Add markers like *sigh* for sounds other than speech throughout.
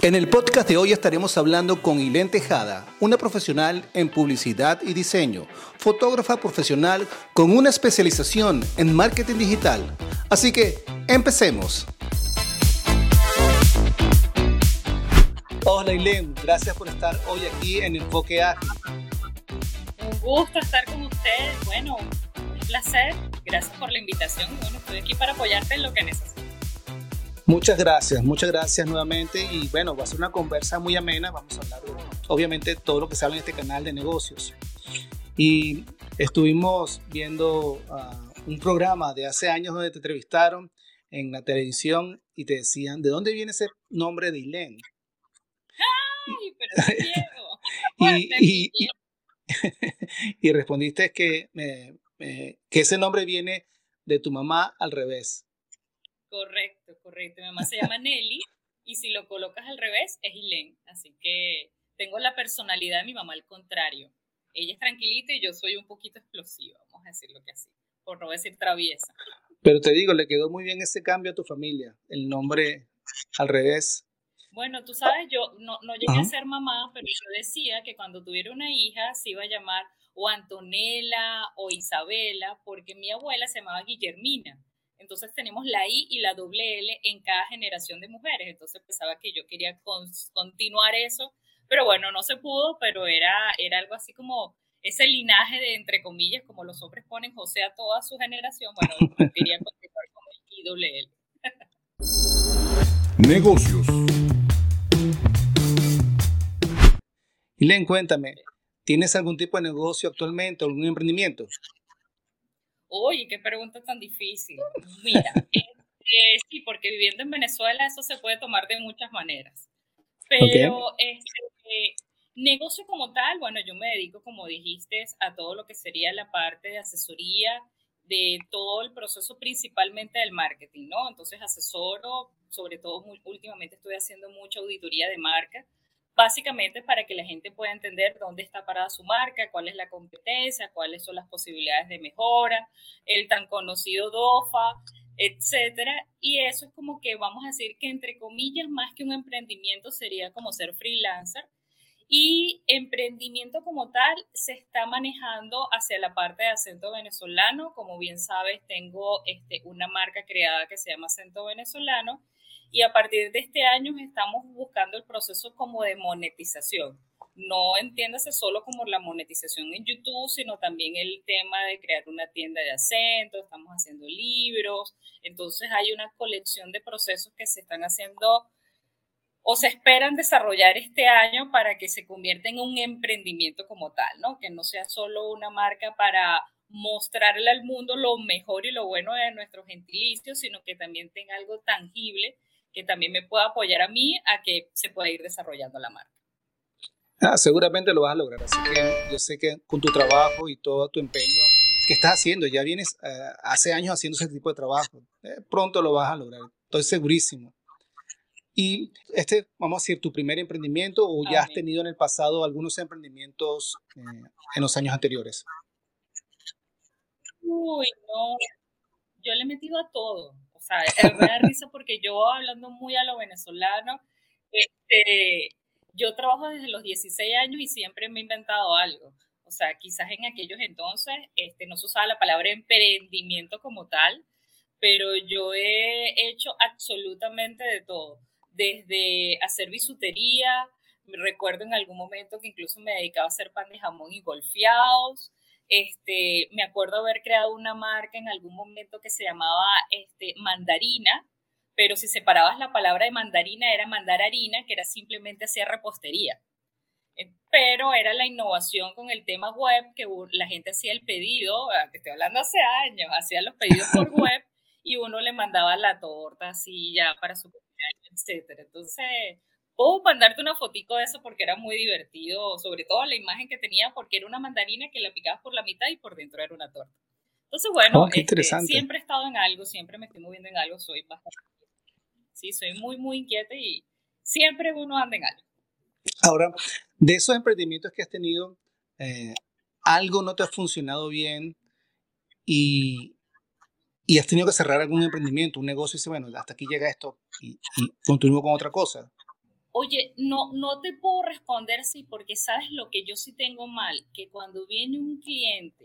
En el podcast de hoy estaremos hablando con Ilén Tejada, una profesional en publicidad y diseño, fotógrafa profesional con una especialización en marketing digital. Así que, empecemos. Hola Ilén, gracias por estar hoy aquí en Enfoque Ágil. Un gusto estar con ustedes. Bueno, un placer. Gracias por la invitación. Bueno, estoy aquí para apoyarte en lo que necesites. Muchas gracias, muchas gracias nuevamente y bueno, va a ser una conversa muy amena, vamos a hablar de, obviamente todo lo que se habla en este canal de negocios. Y estuvimos viendo ah, un programa de hace años donde te entrevistaron en la televisión y te decían, ¿de dónde viene ese nombre de Ilén? ¡Ay, pero *laughs* y, y, *laughs* y, respondiste que, que ese nombre viene de tu mamá al revés. Correcto, correcto. Mi mamá se llama Nelly y si lo colocas al revés es Ilén. Así que tengo la personalidad de mi mamá al contrario. Ella es tranquilita y yo soy un poquito explosiva, vamos a decirlo que así, por no decir traviesa. Pero te digo, le quedó muy bien ese cambio a tu familia, el nombre al revés. Bueno, tú sabes, yo no, no llegué a ser mamá, pero yo decía que cuando tuviera una hija se iba a llamar o Antonella o Isabela, porque mi abuela se llamaba Guillermina. Entonces tenemos la I y la doble L en cada generación de mujeres. Entonces pensaba que yo quería continuar eso, pero bueno, no se pudo, pero era, era algo así como ese linaje de, entre comillas, como los hombres ponen José a toda su generación. Bueno, yo *laughs* quería continuar con el I doble L. Negocios. Len, cuéntame, ¿tienes algún tipo de negocio actualmente, algún emprendimiento? Oye, qué pregunta tan difícil. Mira, *laughs* este, sí, porque viviendo en Venezuela eso se puede tomar de muchas maneras. Pero este, negocio como tal, bueno, yo me dedico, como dijiste, a todo lo que sería la parte de asesoría de todo el proceso principalmente del marketing, ¿no? Entonces asesoro, sobre todo últimamente estoy haciendo mucha auditoría de marca básicamente para que la gente pueda entender dónde está parada su marca, cuál es la competencia, cuáles son las posibilidades de mejora, el tan conocido DOFA, etcétera. Y eso es como que vamos a decir que entre comillas, más que un emprendimiento sería como ser freelancer. Y emprendimiento como tal se está manejando hacia la parte de acento venezolano. Como bien sabes, tengo este, una marca creada que se llama acento venezolano y a partir de este año estamos buscando el proceso como de monetización. No entiéndase solo como la monetización en YouTube, sino también el tema de crear una tienda de acento, estamos haciendo libros, entonces hay una colección de procesos que se están haciendo o se esperan desarrollar este año para que se convierta en un emprendimiento como tal, ¿no? Que no sea solo una marca para mostrarle al mundo lo mejor y lo bueno de nuestro gentilicio, sino que también tenga algo tangible que también me pueda apoyar a mí a que se pueda ir desarrollando la marca. Ah, seguramente lo vas a lograr, así que yo sé que con tu trabajo y todo tu empeño que estás haciendo, ya vienes eh, hace años haciendo ese tipo de trabajo, eh, pronto lo vas a lograr, estoy segurísimo. Y este, vamos a decir, tu primer emprendimiento o ya has tenido en el pasado algunos emprendimientos eh, en los años anteriores. Uy, no, yo le he metido a todo sea, es una risa porque yo hablando muy a lo venezolano, este, yo trabajo desde los 16 años y siempre me he inventado algo. O sea, quizás en aquellos entonces este, no se usaba la palabra emprendimiento como tal, pero yo he hecho absolutamente de todo, desde hacer bisutería, recuerdo en algún momento que incluso me dedicaba a hacer pan de jamón y golfeados, este, me acuerdo haber creado una marca en algún momento que se llamaba este, Mandarina, pero si separabas la palabra de mandarina era mandar harina, que era simplemente hacer repostería. Eh, pero era la innovación con el tema web, que la gente hacía el pedido, ah, que estoy hablando hace años, hacía los pedidos por *laughs* web y uno le mandaba la torta así ya para su cumpleaños, etc. Entonces, Puedo mandarte una fotico de eso porque era muy divertido, sobre todo la imagen que tenía, porque era una mandarina que la picabas por la mitad y por dentro era una torta. Entonces, bueno, oh, este, siempre he estado en algo, siempre me estoy moviendo en algo, soy bastante... Sí, soy muy, muy inquieta y siempre uno anda en algo. Ahora, de esos emprendimientos que has tenido, eh, algo no te ha funcionado bien y, y, has tenido que cerrar algún emprendimiento, un negocio y dices, bueno, hasta aquí llega esto y, y continúo con otra cosa. Oye, no, no te puedo responder así porque sabes lo que yo sí tengo mal, que cuando viene un cliente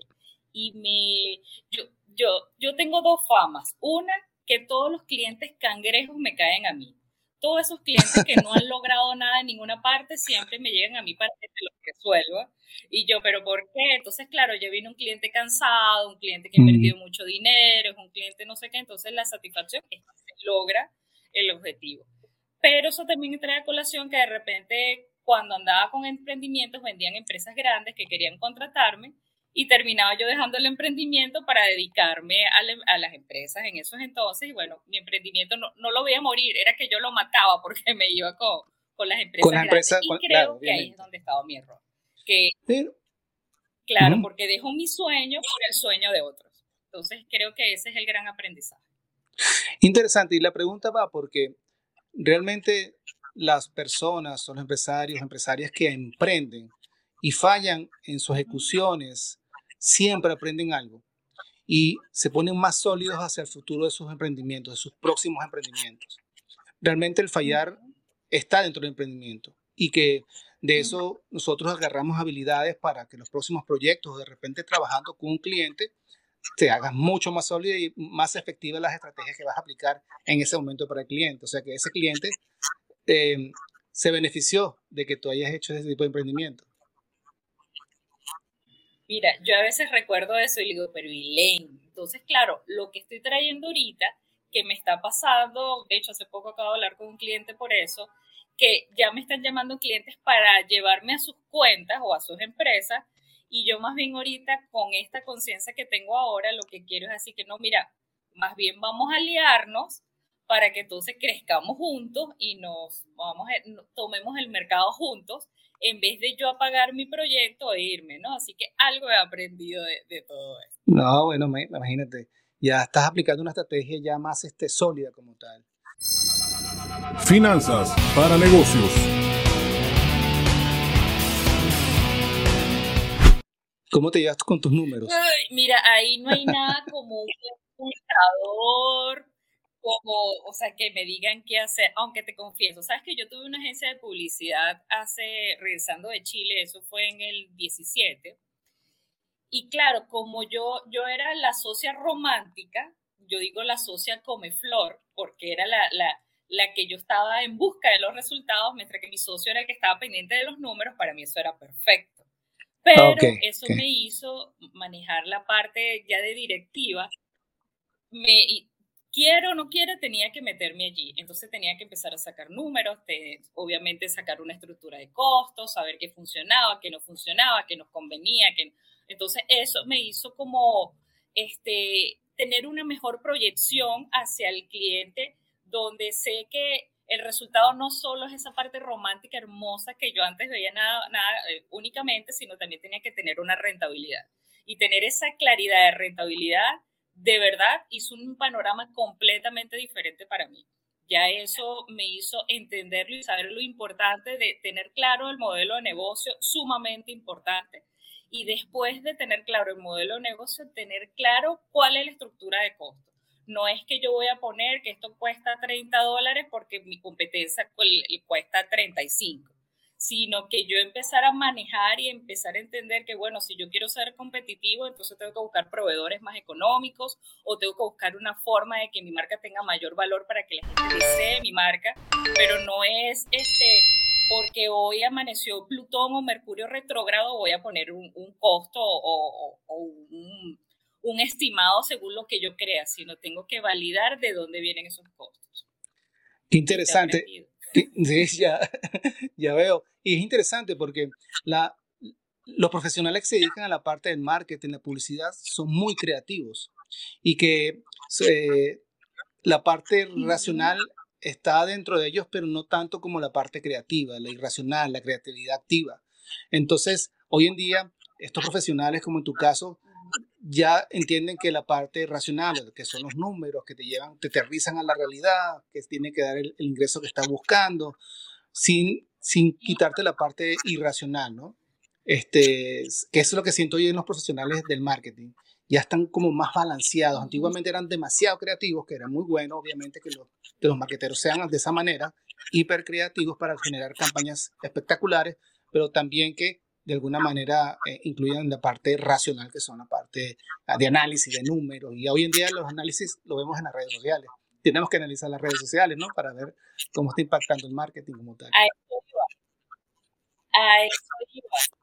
y me, yo, yo, yo tengo dos famas. Una, que todos los clientes cangrejos me caen a mí. Todos esos clientes que no han *laughs* logrado nada en ninguna parte siempre me llegan a mí para que se los resuelva. Y yo, ¿pero por qué? Entonces, claro, ya viene un cliente cansado, un cliente que ha invertido mucho dinero, es un cliente no sé qué, entonces la satisfacción es que se logra el objetivo. Pero eso también trae a colación que de repente cuando andaba con emprendimientos vendían empresas grandes que querían contratarme y terminaba yo dejando el emprendimiento para dedicarme a, las empresas en esos entonces. Y bueno, mi emprendimiento no, no, lo veía morir, era que yo lo mataba porque me iba con, con las empresas. Con las empresas, y creo que ahí es donde estaba mi error. Que, claro, porque dejo mi sueño por el sueño de otros. Entonces creo que ese es el gran aprendizaje. Interesante. Y la pregunta va porque realmente las personas o los empresarios, empresarias que emprenden y fallan en sus ejecuciones, siempre aprenden algo y se ponen más sólidos hacia el futuro de sus emprendimientos, de sus próximos emprendimientos. Realmente el fallar está dentro del emprendimiento y que de eso nosotros agarramos habilidades para que los próximos proyectos, de repente trabajando con un cliente, te hagas mucho más sólido y más efectiva las estrategias que vas a aplicar en ese momento para el cliente. O sea, que ese cliente eh, se benefició de que tú hayas hecho ese tipo de emprendimiento. Mira, yo a veces recuerdo eso y digo, pero Elaine, entonces claro, lo que estoy trayendo ahorita, que me está pasando, de hecho hace poco acabo de hablar con un cliente por eso, que ya me están llamando clientes para llevarme a sus cuentas o a sus empresas y yo más bien ahorita con esta conciencia que tengo ahora, lo que quiero es así que no, mira, más bien vamos a aliarnos para que entonces crezcamos juntos y nos vamos tomemos el mercado juntos en vez de yo apagar mi proyecto e irme, ¿no? Así que algo he aprendido de, todo esto. No, bueno, imagínate, ya estás aplicando una estrategia ya más este, sólida como tal. Finanzas para negocios. ¿Cómo te llevas con tus números? mira, ahí no hay nada como un impulsador como, o sea, que me digan qué hacer, aunque te confieso, sabes que yo tuve una agencia de publicidad hace, regresando de Chile, eso fue en el 17, y claro, como yo, yo era la socia romántica, yo digo la socia come flor, porque era la, la, la que yo estaba en busca de los resultados, mientras que mi socio era el que estaba pendiente de los números, para mí eso era perfecto. Pero eso me hizo manejar la parte ya de directiva, me, quiero o no quiero, tenía que meterme allí. Entonces tenía que empezar a sacar números, obviamente sacar una estructura de costos, saber qué funcionaba, qué no funcionaba, qué nos convenía. Qué... Entonces eso me hizo como este, tener una mejor proyección hacia el cliente, donde sé que el resultado no solo es esa parte romántica hermosa que yo antes veía nada, nada eh, únicamente, sino también tenía que tener una rentabilidad. Y tener esa claridad de rentabilidad de verdad hizo un panorama completamente diferente para mí. Ya eso me hizo entenderlo y saber lo importante de tener claro el modelo de negocio, sumamente importante. Y después de tener claro el modelo de negocio, tener claro cuál es la estructura de costo. No es que yo voy a poner que esto cuesta 30 dólares porque mi competencia cuesta 35 sino que yo empezar a manejar y empezar a entender que, bueno, si yo quiero ser competitivo, entonces tengo que buscar proveedores más económicos o tengo que buscar una forma de que mi marca tenga mayor valor para que la gente desee mi marca, pero no es este porque hoy amaneció Plutón o Mercurio retrógrado, voy a poner un, costo o, un, un estimado según lo que yo crea, sino tengo que validar de dónde vienen esos costos. Qué interesante. Sí, *laughs* ya, ya veo. Y es interesante porque la, los profesionales que se dedican a la parte del marketing, la publicidad, son muy creativos y que la parte racional está dentro de ellos, pero no tanto como la parte creativa, la irracional, la creatividad activa. Entonces, hoy en día, estos profesionales, como en tu caso, ya entienden que la parte racional, que son los números que te llevan, te aterrizan a la realidad, que tiene que dar el, ingreso que estás buscando, sin, sin quitarte la parte irracional, ¿no? Este, que es lo que siento yo en los profesionales del marketing. ya están como más balanceados. Antiguamente eran demasiado creativos, que era muy bueno, obviamente, que los, que los marqueteros sean de esa manera, hiper creativos para generar campañas espectaculares, pero también que de alguna manera eh, incluyan la parte racional, que son la parte ah, de análisis de números. Y hoy en día los análisis lo vemos en las redes sociales. Tenemos que analizar las redes sociales, ¿no? Para ver cómo está impactando el marketing como tal. A eso iba. A eso iba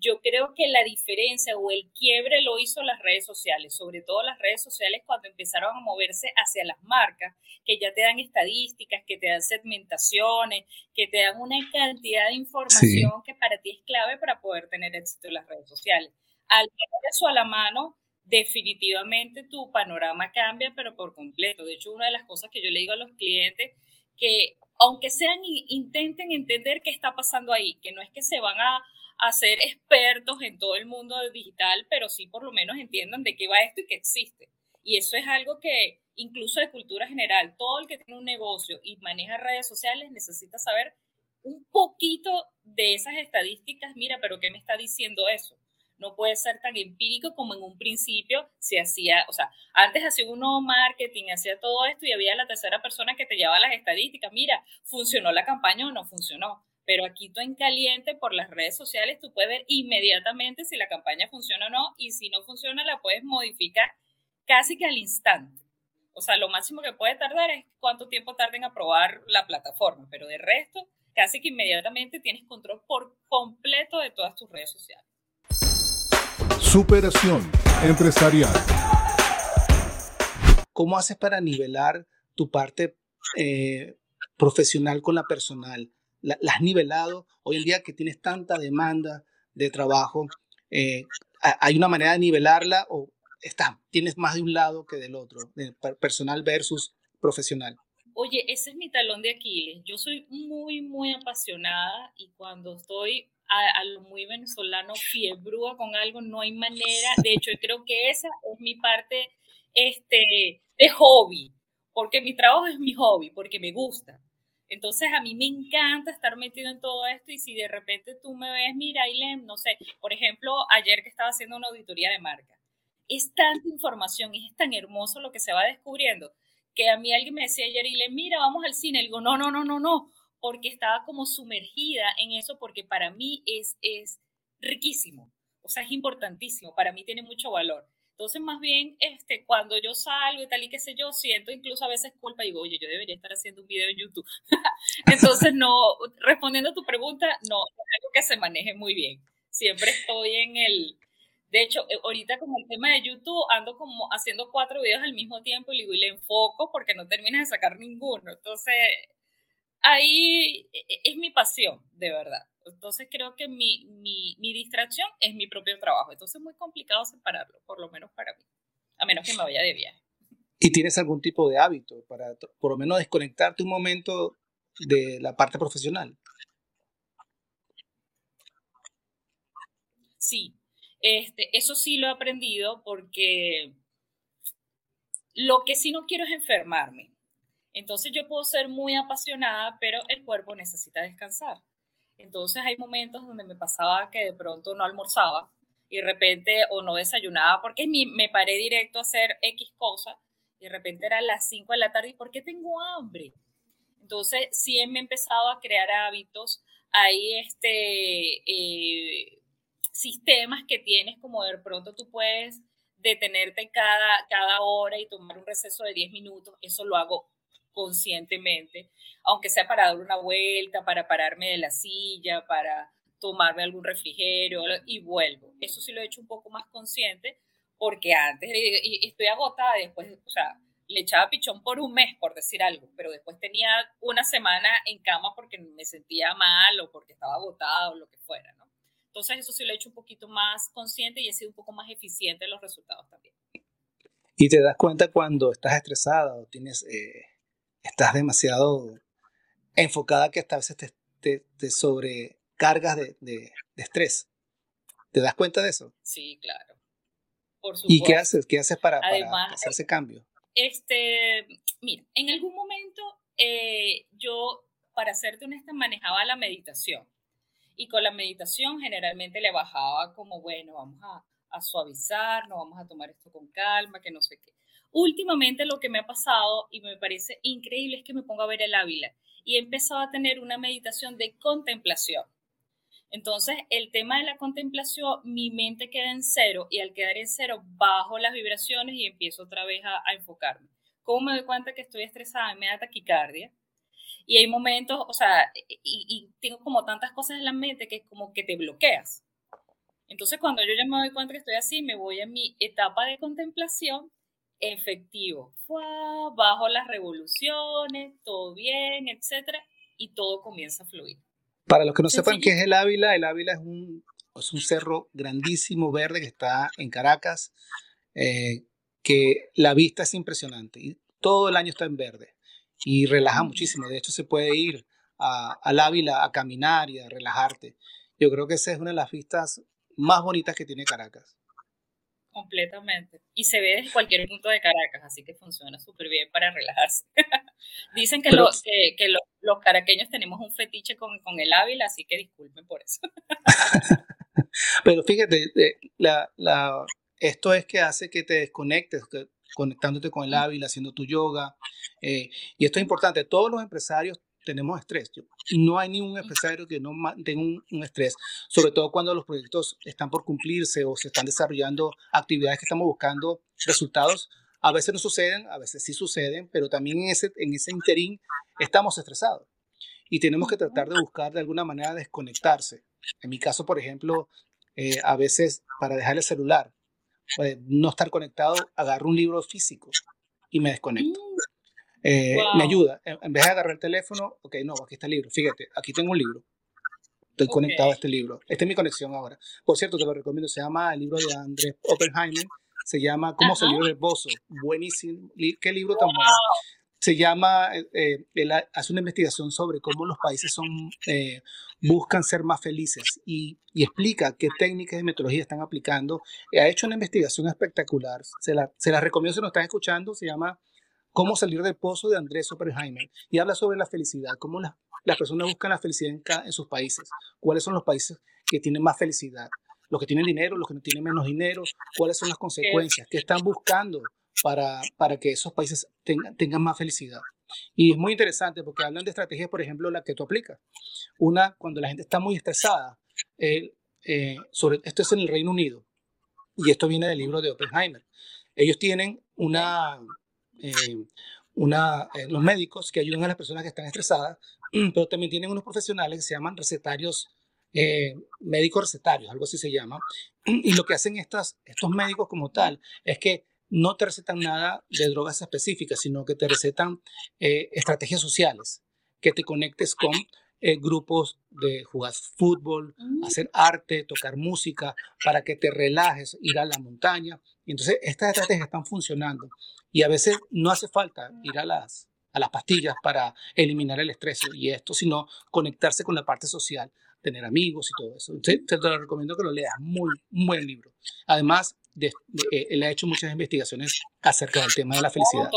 yo creo que la diferencia o el quiebre lo hizo las redes sociales, sobre todo las redes sociales cuando empezaron a moverse hacia las marcas, que ya te dan estadísticas, que te dan segmentaciones, que te dan una cantidad de información que para ti es clave para poder tener éxito en las redes sociales. Al tener eso a la mano, definitivamente tu panorama cambia, pero por completo. De hecho, una de las cosas que yo le digo a los clientes, que aunque sean, intenten entender qué está pasando ahí, que no es que se van a a ser expertos en todo el mundo digital, pero sí por lo menos entiendan de qué va esto y que existe. Y eso es algo que incluso de cultura general, todo el que tiene un negocio y maneja redes sociales necesita saber un poquito de esas estadísticas. Mira, pero ¿qué me está diciendo eso? No puede ser tan empírico como en un principio se hacía, o sea, antes hacía uno marketing, hacía todo esto y había la tercera persona que te llevaba las estadísticas. Mira, ¿funcionó la campaña o no funcionó? Pero aquí tú en caliente por las redes sociales tú puedes ver inmediatamente si la campaña funciona o no y si no funciona la puedes modificar casi que al instante. O sea, lo máximo que puede tardar es cuánto tiempo tarda en aprobar la plataforma, pero de resto, casi que inmediatamente tienes control por completo de todas tus redes sociales. Superación empresarial. ¿Cómo haces para nivelar tu parte eh, profesional con la personal? La, has nivelado. Hoy en día que tienes tanta demanda de trabajo, eh, ¿hay una manera de nivelarla o está, tienes más de un lado que del otro, personal versus profesional? Oye, ese es mi talón de Aquiles. Yo soy muy, muy apasionada y cuando estoy a, lo muy venezolano, fiebrúa con algo, no hay manera. De hecho, creo que esa es mi parte este, de hobby, porque mi trabajo es mi hobby, porque me gusta. Entonces a mí me encanta estar metido en todo esto y si de repente tú me ves, mira, Ailem, no sé, por ejemplo, ayer que estaba haciendo una auditoría de marca, es tanta información y es tan hermoso lo que se va descubriendo que a mí alguien me decía ayer, Ailem, mira, vamos al cine. Y digo, no, no, no, no, no, porque estaba como sumergida en eso porque para mí es, es riquísimo, o sea, es importantísimo, para mí tiene mucho valor. Entonces, más bien, este, cuando yo salgo y tal y qué sé yo, siento incluso a veces culpa y digo, oye, yo debería estar haciendo un video en YouTube. *laughs* Entonces, no, respondiendo a tu pregunta, no, es algo que se maneje muy bien. Siempre estoy en el, de hecho, eh, ahorita con el tema de YouTube ando como haciendo cuatro videos al mismo tiempo y, le enfoco porque no terminas de sacar ninguno. Entonces, ahí e, e, es mi pasión, de verdad. Entonces creo que mi, mi, mi, distracción es mi propio trabajo. Entonces es muy complicado separarlo, por lo menos para mí, a menos que me vaya de viaje. ¿Y tienes algún tipo de hábito para por lo menos desconectarte un momento de la parte profesional? Sí, este, eso sí lo he aprendido porque lo que sí no quiero es enfermarme. Entonces yo puedo ser muy apasionada, pero el cuerpo necesita descansar. Entonces hay momentos donde me pasaba que de pronto no almorzaba y de repente o no desayunaba porque me paré directo a hacer X cosa y de repente era las 5 de la tarde y ¿por qué tengo hambre? Entonces sí me he empezado a crear hábitos, hay este, eh, sistemas que tienes como de pronto tú puedes detenerte cada, cada hora y tomar un receso de 10 minutos, eso lo hago conscientemente, aunque sea para dar una vuelta, para pararme de la silla, para tomarme algún refrigerio y vuelvo. Eso sí lo he hecho un poco más consciente porque antes estoy agotada, después, o sea, le echaba pichón por un mes, por decir algo, pero después tenía una semana en cama porque me sentía mal o porque estaba agotada o lo que fuera, ¿no? Entonces eso sí lo he hecho un poquito más consciente y he sido un poco más eficiente en los resultados también. Y te das cuenta cuando estás estresada o tienes eh, estás demasiado enfocada que hasta a veces te, te, sobrecargas de, de, estrés. ¿Te das cuenta de eso? Sí, claro. ¿Y qué haces? ¿Qué haces para, para hacer ese cambio? Este, mira, en algún momento eh, yo, para serte honesta, manejaba la meditación. Y con la meditación generalmente le bajaba como, bueno, vamos a, a suavizar, no vamos a tomar esto con calma, que no sé qué. Últimamente lo que me ha pasado y me parece increíble es que me pongo a ver el Ávila y he empezado a tener una meditación de contemplación. Entonces, el tema de la contemplación, mi mente queda en cero y al quedar en cero bajo las vibraciones y empiezo otra vez a, enfocarme. ¿Cómo me doy cuenta que estoy estresada? Me da taquicardia. Y hay momentos, o sea, y, y tengo como tantas cosas en la mente que como que te bloqueas. Entonces, cuando yo ya me doy cuenta que estoy así, me voy a mi etapa de contemplación efectivo. Bajo las revoluciones, todo bien, etcétera, y todo comienza a fluir. Para los que no sepan qué es el Ávila, el Ávila es un, es un cerro grandísimo verde que está en Caracas, eh, que la vista es impresionante y todo el año está en verde y relaja muchísimo. De hecho, se puede ir al Ávila a caminar y a relajarte. Yo creo que esa es una de las vistas más bonitas que tiene Caracas. Completamente. Y se ve desde cualquier punto de Caracas, así que funciona súper bien para relajarse. *laughs* Dicen que, los, que, los, caraqueños tenemos un fetiche con, con, el Ávila, así que disculpen por eso. *laughs* Pero fíjate, la, la, esto es que hace que te desconectes, conectándote con el Ávila, haciendo tu yoga. Eh, y esto es importante, todos los empresarios tenemos estrés. No hay ningún empresario que no tenga un, estrés, sobre todo cuando los proyectos están por cumplirse o se están desarrollando actividades que estamos buscando resultados. A veces no suceden, a veces sí suceden, pero también en ese, en ese interín estamos estresados y tenemos que tratar de buscar de alguna manera desconectarse. En mi caso, por ejemplo, eh, a veces para dejar el celular, pues, no estar conectado, agarro un libro físico y me desconecto. Eh, me ayuda. En vez de agarrar el teléfono, ok, no, aquí está el libro. Fíjate, aquí tengo un libro. Estoy conectado a este libro. Esta es mi conexión ahora. Por cierto, te lo recomiendo. Se llama el libro de Andrés Oppenheimer. Se llama ¿Cómo salir del pozo? Buenísimo. Qué libro tan bueno. Se llama, eh, él hace una investigación sobre cómo los países son, eh, buscan ser más felices y, y, explica qué técnicas y metodologías están aplicando. Ha hecho una investigación espectacular. Se la, se la recomiendo si nos están escuchando. Se llama Cómo salir del pozo de Andrés Oppenheimer y habla sobre la felicidad, cómo las personas buscan la felicidad en, sus países, cuáles son los países que tienen más felicidad, los que tienen dinero, los que no tienen menos dinero, cuáles son las consecuencias, qué están buscando para, para que esos países tengan, tengan más felicidad. Y es muy interesante porque hablan de estrategias, por ejemplo, la que tú aplicas. Una, cuando la gente está muy estresada, eh, eh, sobre, esto es en el Reino Unido, y esto viene del libro de Oppenheimer. Ellos tienen una, eh, una, eh, los médicos que ayudan a las personas que están estresadas, *clears throat* pero también tienen unos profesionales que se llaman recetarios, eh, médicos recetarios, algo así se llama. *clears throat* Y lo que hacen estas, estos médicos como tal es que no te recetan nada de drogas específicas, sino que te recetan estrategias sociales, que te conectes con grupos de jugar fútbol, mm. hacer arte, tocar música, para que te relajes, ir a la montaña. Y entonces estas estrategias están funcionando. Y a veces no hace falta ir a las, a las pastillas para eliminar el estrés y esto, sino conectarse con la parte social, tener amigos y todo eso. Entonces, te lo recomiendo que lo leas, muy, un buen libro. Además, de, eh, él ha hecho muchas investigaciones acerca del tema de la felicidad.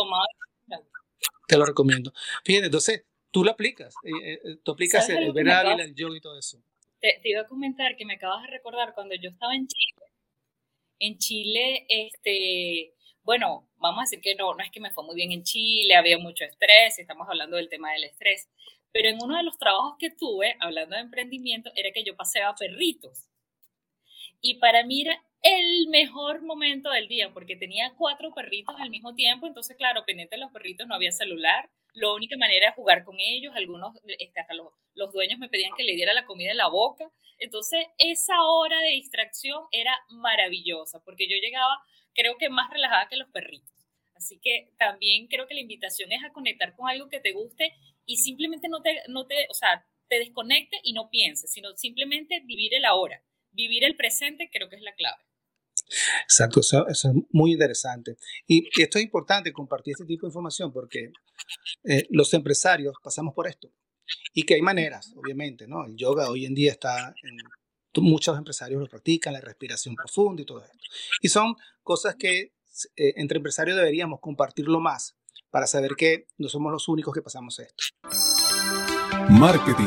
Te lo recomiendo. Fíjate, entonces, tú lo aplicas, eh, eh, tú aplicas el, ver el yoga y todo eso. Te, te, iba a comentar que me acabas de recordar cuando yo estaba en Chile. En Chile, este, bueno, vamos a decir que no, no es que me fue muy bien en Chile, había mucho estrés, estamos hablando del tema del estrés, pero en uno de los trabajos que tuve, hablando de emprendimiento, era que yo paseaba perritos. Y para mí era el mejor momento del día, porque tenía cuatro perritos al mismo tiempo, entonces, claro, pendiente de los perritos no había celular, la única manera era jugar con ellos, algunos, este, hasta los, los dueños me pedían que le diera la comida en la boca, entonces esa hora de distracción era maravillosa, porque yo llegaba creo que más relajada que los perritos. Así que también creo que la invitación es a conectar con algo que te guste y simplemente no te, no te, o sea, te desconecte y no pienses, sino simplemente vivir el ahora. Vivir el presente creo que es la clave. Exacto, eso, es muy interesante. Y, esto es importante compartir este tipo de información porque eh, los empresarios pasamos por esto y que hay maneras, obviamente, ¿no? El yoga hoy en día está en muchos empresarios lo practican, la respiración profunda y todo esto. Y son cosas que eh, entre empresarios deberíamos compartirlo más para saber que no somos los únicos que pasamos esto. Marketing.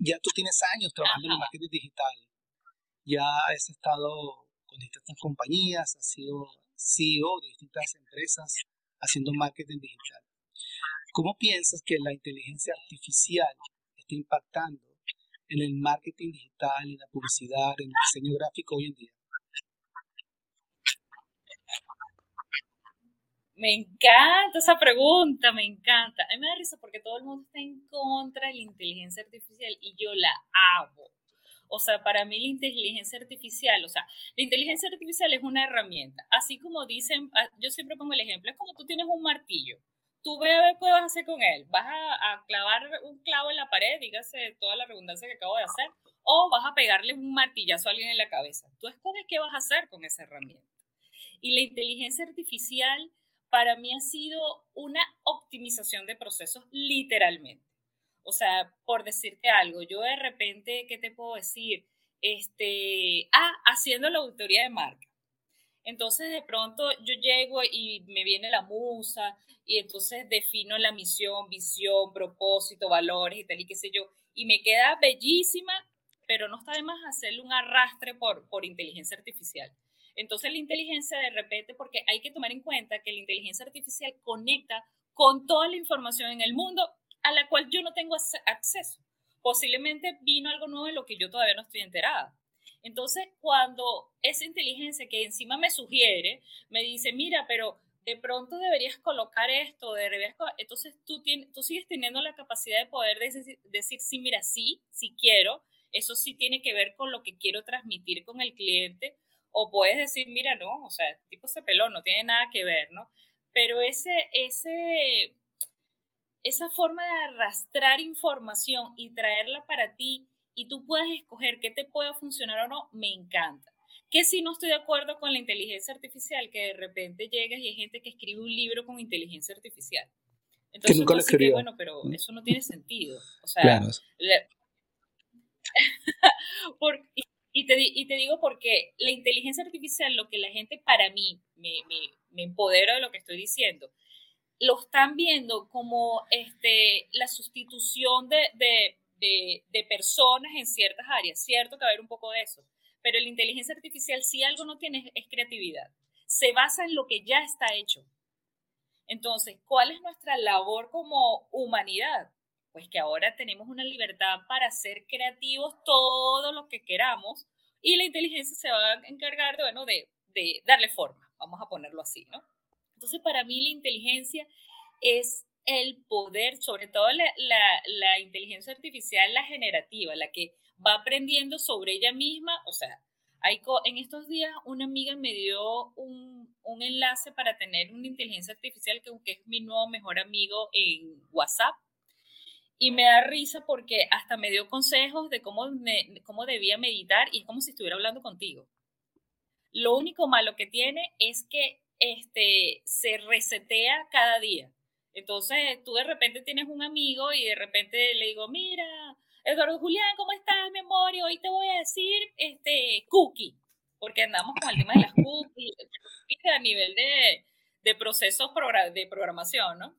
Ya tú tienes años trabajando en el marketing digital. ya has estado con distintas compañías, has sido CEO de distintas empresas haciendo marketing digital. ¿Cómo piensas que la inteligencia artificial está impactando en el marketing digital, en la publicidad, en el diseño gráfico hoy en día? Me encanta esa pregunta, me encanta. A mí me da risa porque todo el mundo está en contra de la inteligencia artificial y yo la amo. O sea, para mí la inteligencia artificial, o sea, la inteligencia artificial es una herramienta. Así como dicen, ah, yo siempre pongo el ejemplo, es como tú tienes un martillo. Tú ve a ver qué vas a hacer con él. Vas a, clavar un clavo en la pared, dígase toda la redundancia que acabo de hacer, o vas a pegarle un martillazo a alguien en la cabeza. Tú escoges qué vas a hacer con esa herramienta. Y la inteligencia artificial para mí ha sido una optimización de procesos literalmente. O sea, por decirte algo, yo de repente, ¿qué te puedo decir? Este, ah, haciendo la auditoría de marca. Entonces de pronto yo llego y me viene la musa y entonces defino la misión, visión, propósito, valores y tal y qué sé yo. Y me queda bellísima, pero no está de más hacerle un arrastre por, por inteligencia artificial. Entonces la inteligencia de repente, porque hay que tomar en cuenta que la inteligencia artificial conecta con toda la información en el mundo a la cual yo no tengo acceso. Posiblemente vino algo nuevo en lo que yo todavía no estoy enterada. Entonces, cuando esa inteligencia que encima me sugiere, me dice, mira, pero de pronto deberías colocar esto, deberías entonces tú, tienes, tú sigues teniendo la capacidad de poder decir, decir, sí, mira, sí, sí quiero, eso sí tiene que ver con lo que quiero transmitir con el cliente, o puedes decir, mira, no, o sea, tipo ese pelón, no tiene nada que ver, ¿no? Pero ese, ese, esa forma de arrastrar información y traerla para ti y tú puedas escoger qué te puede funcionar o no, me encanta. Que si no estoy de acuerdo con la inteligencia artificial, que de repente llegas y hay gente que escribe un libro con inteligencia artificial. Entonces, que nunca lo escribió. bueno, pero eso no tiene sentido. O sea, claro. *laughs* y, te, y, te, digo porque la inteligencia artificial, lo que la gente para mí me, me, me empodera de lo que estoy diciendo, lo están viendo como este, la sustitución de, de, de, personas en ciertas áreas. Cierto que va a haber un poco de eso, pero la inteligencia artificial si algo no tiene es creatividad. Se basa en lo que ya está hecho. Entonces, ¿cuál es nuestra labor como humanidad? Pues que ahora tenemos una libertad para ser creativos todo lo que queramos y la inteligencia se va a encargar bueno, de, de darle forma, vamos a ponerlo así, ¿no? Entonces, para mí la inteligencia es el poder, sobre todo la, inteligencia artificial, la generativa, la que va aprendiendo sobre ella misma. O sea, hay en estos días una amiga me dio un, enlace para tener una inteligencia artificial que, que es mi nuevo mejor amigo en WhatsApp. Y me da risa porque hasta me dio consejos de cómo, cómo debía meditar y es como si estuviera hablando contigo. Lo único malo que tiene es que este, se resetea cada día. Entonces, tú de repente tienes un amigo y de repente le digo, mira, Eduardo Julián, ¿cómo estás, mi amor? Y hoy te voy a decir, este, cookie, porque andamos con el tema de las cookies, a nivel de, de procesos de programación, ¿no?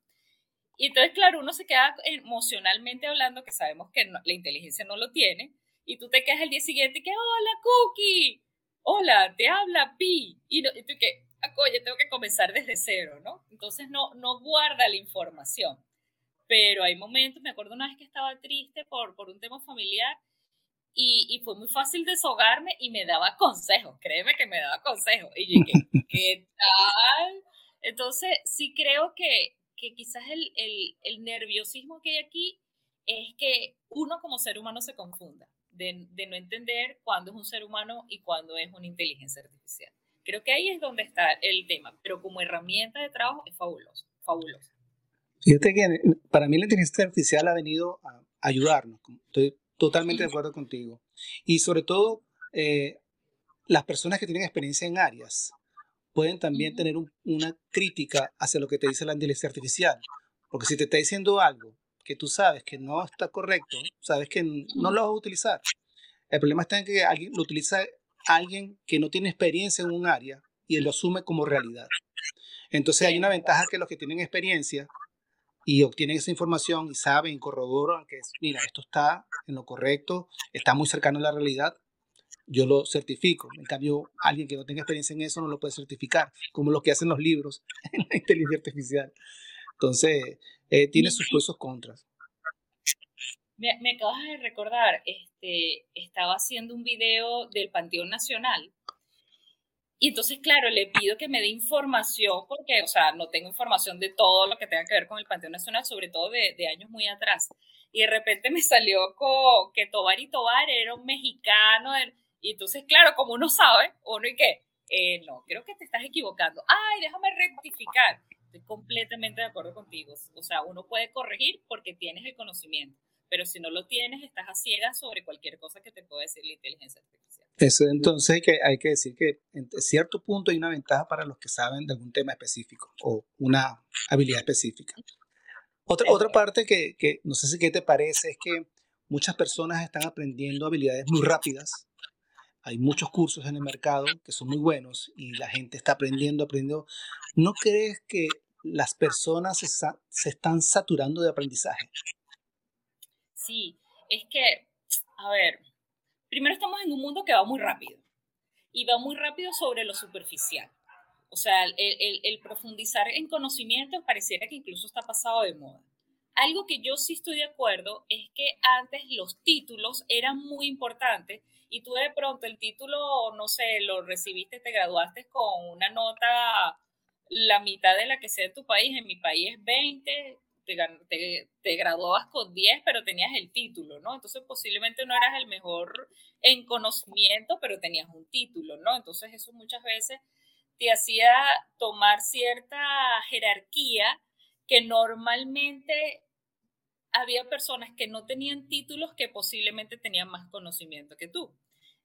Y entonces, claro, uno se queda emocionalmente hablando, que sabemos que la inteligencia no lo tiene, y tú te quedas el día siguiente y que, hola, cookie, hola, te habla Pi, y, y tú que, *laughs* oye, tengo que comenzar desde cero, ¿no? Entonces no, no guarda la información. Pero hay momentos, me acuerdo una vez que estaba triste por, por un tema familiar y, y fue muy fácil deshogarme y me daba consejos, créeme que me daba consejos. Y yo dije, *laughs* ¿qué tal? Entonces sí creo que, que quizás el, el, el nerviosismo que hay aquí es que uno como ser humano se confunda de, de no entender cuándo es un ser humano y cuándo es una inteligencia artificial. Creo que ahí es donde está el tema, pero como herramienta de trabajo es fabuloso, fabuloso. Fíjate que para mí la inteligencia artificial ha venido a ayudarnos, estoy totalmente de acuerdo contigo. Y sobre todo, eh, las personas que tienen experiencia en áreas pueden también tener una crítica hacia lo que te dice la inteligencia artificial. Porque si te está diciendo algo que tú sabes que no está correcto, sabes que no lo vas a utilizar. El problema está en que alguien lo utiliza alguien que no tiene experiencia en un área y lo asume como realidad. Entonces hay una ventaja que los que tienen experiencia y obtienen esa información y saben, corroboran que, mira, esto está en lo correcto, está muy cercano a la realidad, yo lo certifico. En cambio, alguien que no tenga experiencia en eso no lo puede certificar, como lo que hacen los libros *laughs* en la inteligencia artificial. Entonces, eh, tiene sus pros y sus contras. Me, me, acabas de recordar, este, estaba haciendo un video del Panteón Nacional y entonces, claro, le pido que me dé información porque, o sea, no tengo información de todo lo que tenga que ver con el Panteón Nacional, sobre todo de, años muy atrás. Y de repente me salió que Tobar y Tobar era un mexicano. y entonces, claro, como uno sabe, uno y qué, eh, no, creo que te estás equivocando. Ay, déjame rectificar. Estoy completamente de acuerdo contigo. O sea, uno puede corregir porque tienes el conocimiento, pero si no lo tienes, estás a ciegas sobre cualquier cosa que te pueda decir la inteligencia artificial. Eso, entonces hay que, hay que decir que en cierto punto hay una ventaja para los que saben de algún tema específico o una habilidad específica. Otra, otra parte que, que no sé si qué te parece es que muchas personas están aprendiendo habilidades muy rápidas. Hay muchos cursos en el mercado que son muy buenos y la gente está aprendiendo, aprendiendo. ¿No crees que las personas se, se están saturando de aprendizaje? Es que, a ver, primero estamos en un mundo que va muy rápido y va muy rápido sobre lo superficial. O sea, el, profundizar en conocimientos pareciera que incluso está pasado de moda. Algo que yo sí estoy de acuerdo es que antes los títulos eran muy importantes y tú de pronto el título, no sé, lo recibiste, te graduaste con una nota la mitad de la que sea de tu país, en mi país es 20, te, graduabas con 10, pero tenías el título, ¿no? Entonces posiblemente no eras el mejor en conocimiento, pero tenías un título, ¿no? Entonces eso muchas veces te hacía tomar cierta jerarquía que normalmente había personas que no tenían títulos que posiblemente tenían más conocimiento que tú.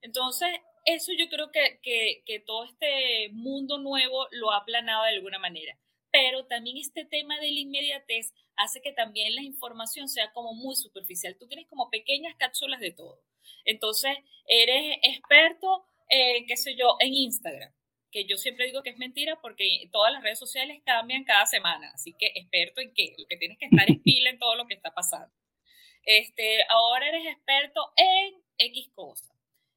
Entonces, eso yo creo que, que, que todo este mundo nuevo lo ha aplanado de alguna manera pero también este tema de la inmediatez hace que también la información sea como muy superficial. Tú tienes como pequeñas cápsulas de todo. Entonces, eres experto, en, qué sé yo, en Instagram, que yo siempre digo que es mentira porque todas las redes sociales cambian cada semana. Así que experto en qué? Lo que tienes que estar en pila en todo lo que está pasando. Este, ahora eres experto en X cosas.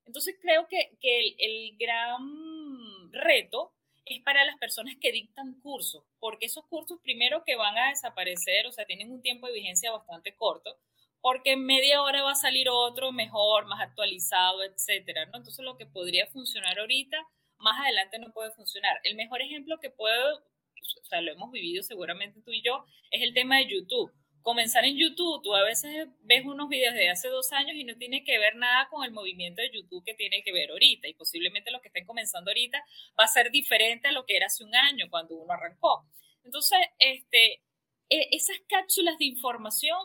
Entonces, creo que, que el gran reto es para las personas que dictan cursos, porque esos cursos primero que van a desaparecer, o sea, tienen un tiempo de vigencia bastante corto, porque en media hora va a salir otro mejor, más actualizado, etcétera, ¿no? Entonces lo que podría funcionar ahorita, más adelante no puede funcionar. El mejor ejemplo que puedo, o sea, lo hemos vivido seguramente tú y yo, es el tema de YouTube comenzar en YouTube, tú a veces ves unos videos de hace dos años y no tiene que ver nada con el movimiento de YouTube que tiene que ver ahorita. Y posiblemente lo que estén comenzando ahorita va a ser diferente a lo que era hace un año cuando uno arrancó. Entonces, este, e, esas cápsulas de información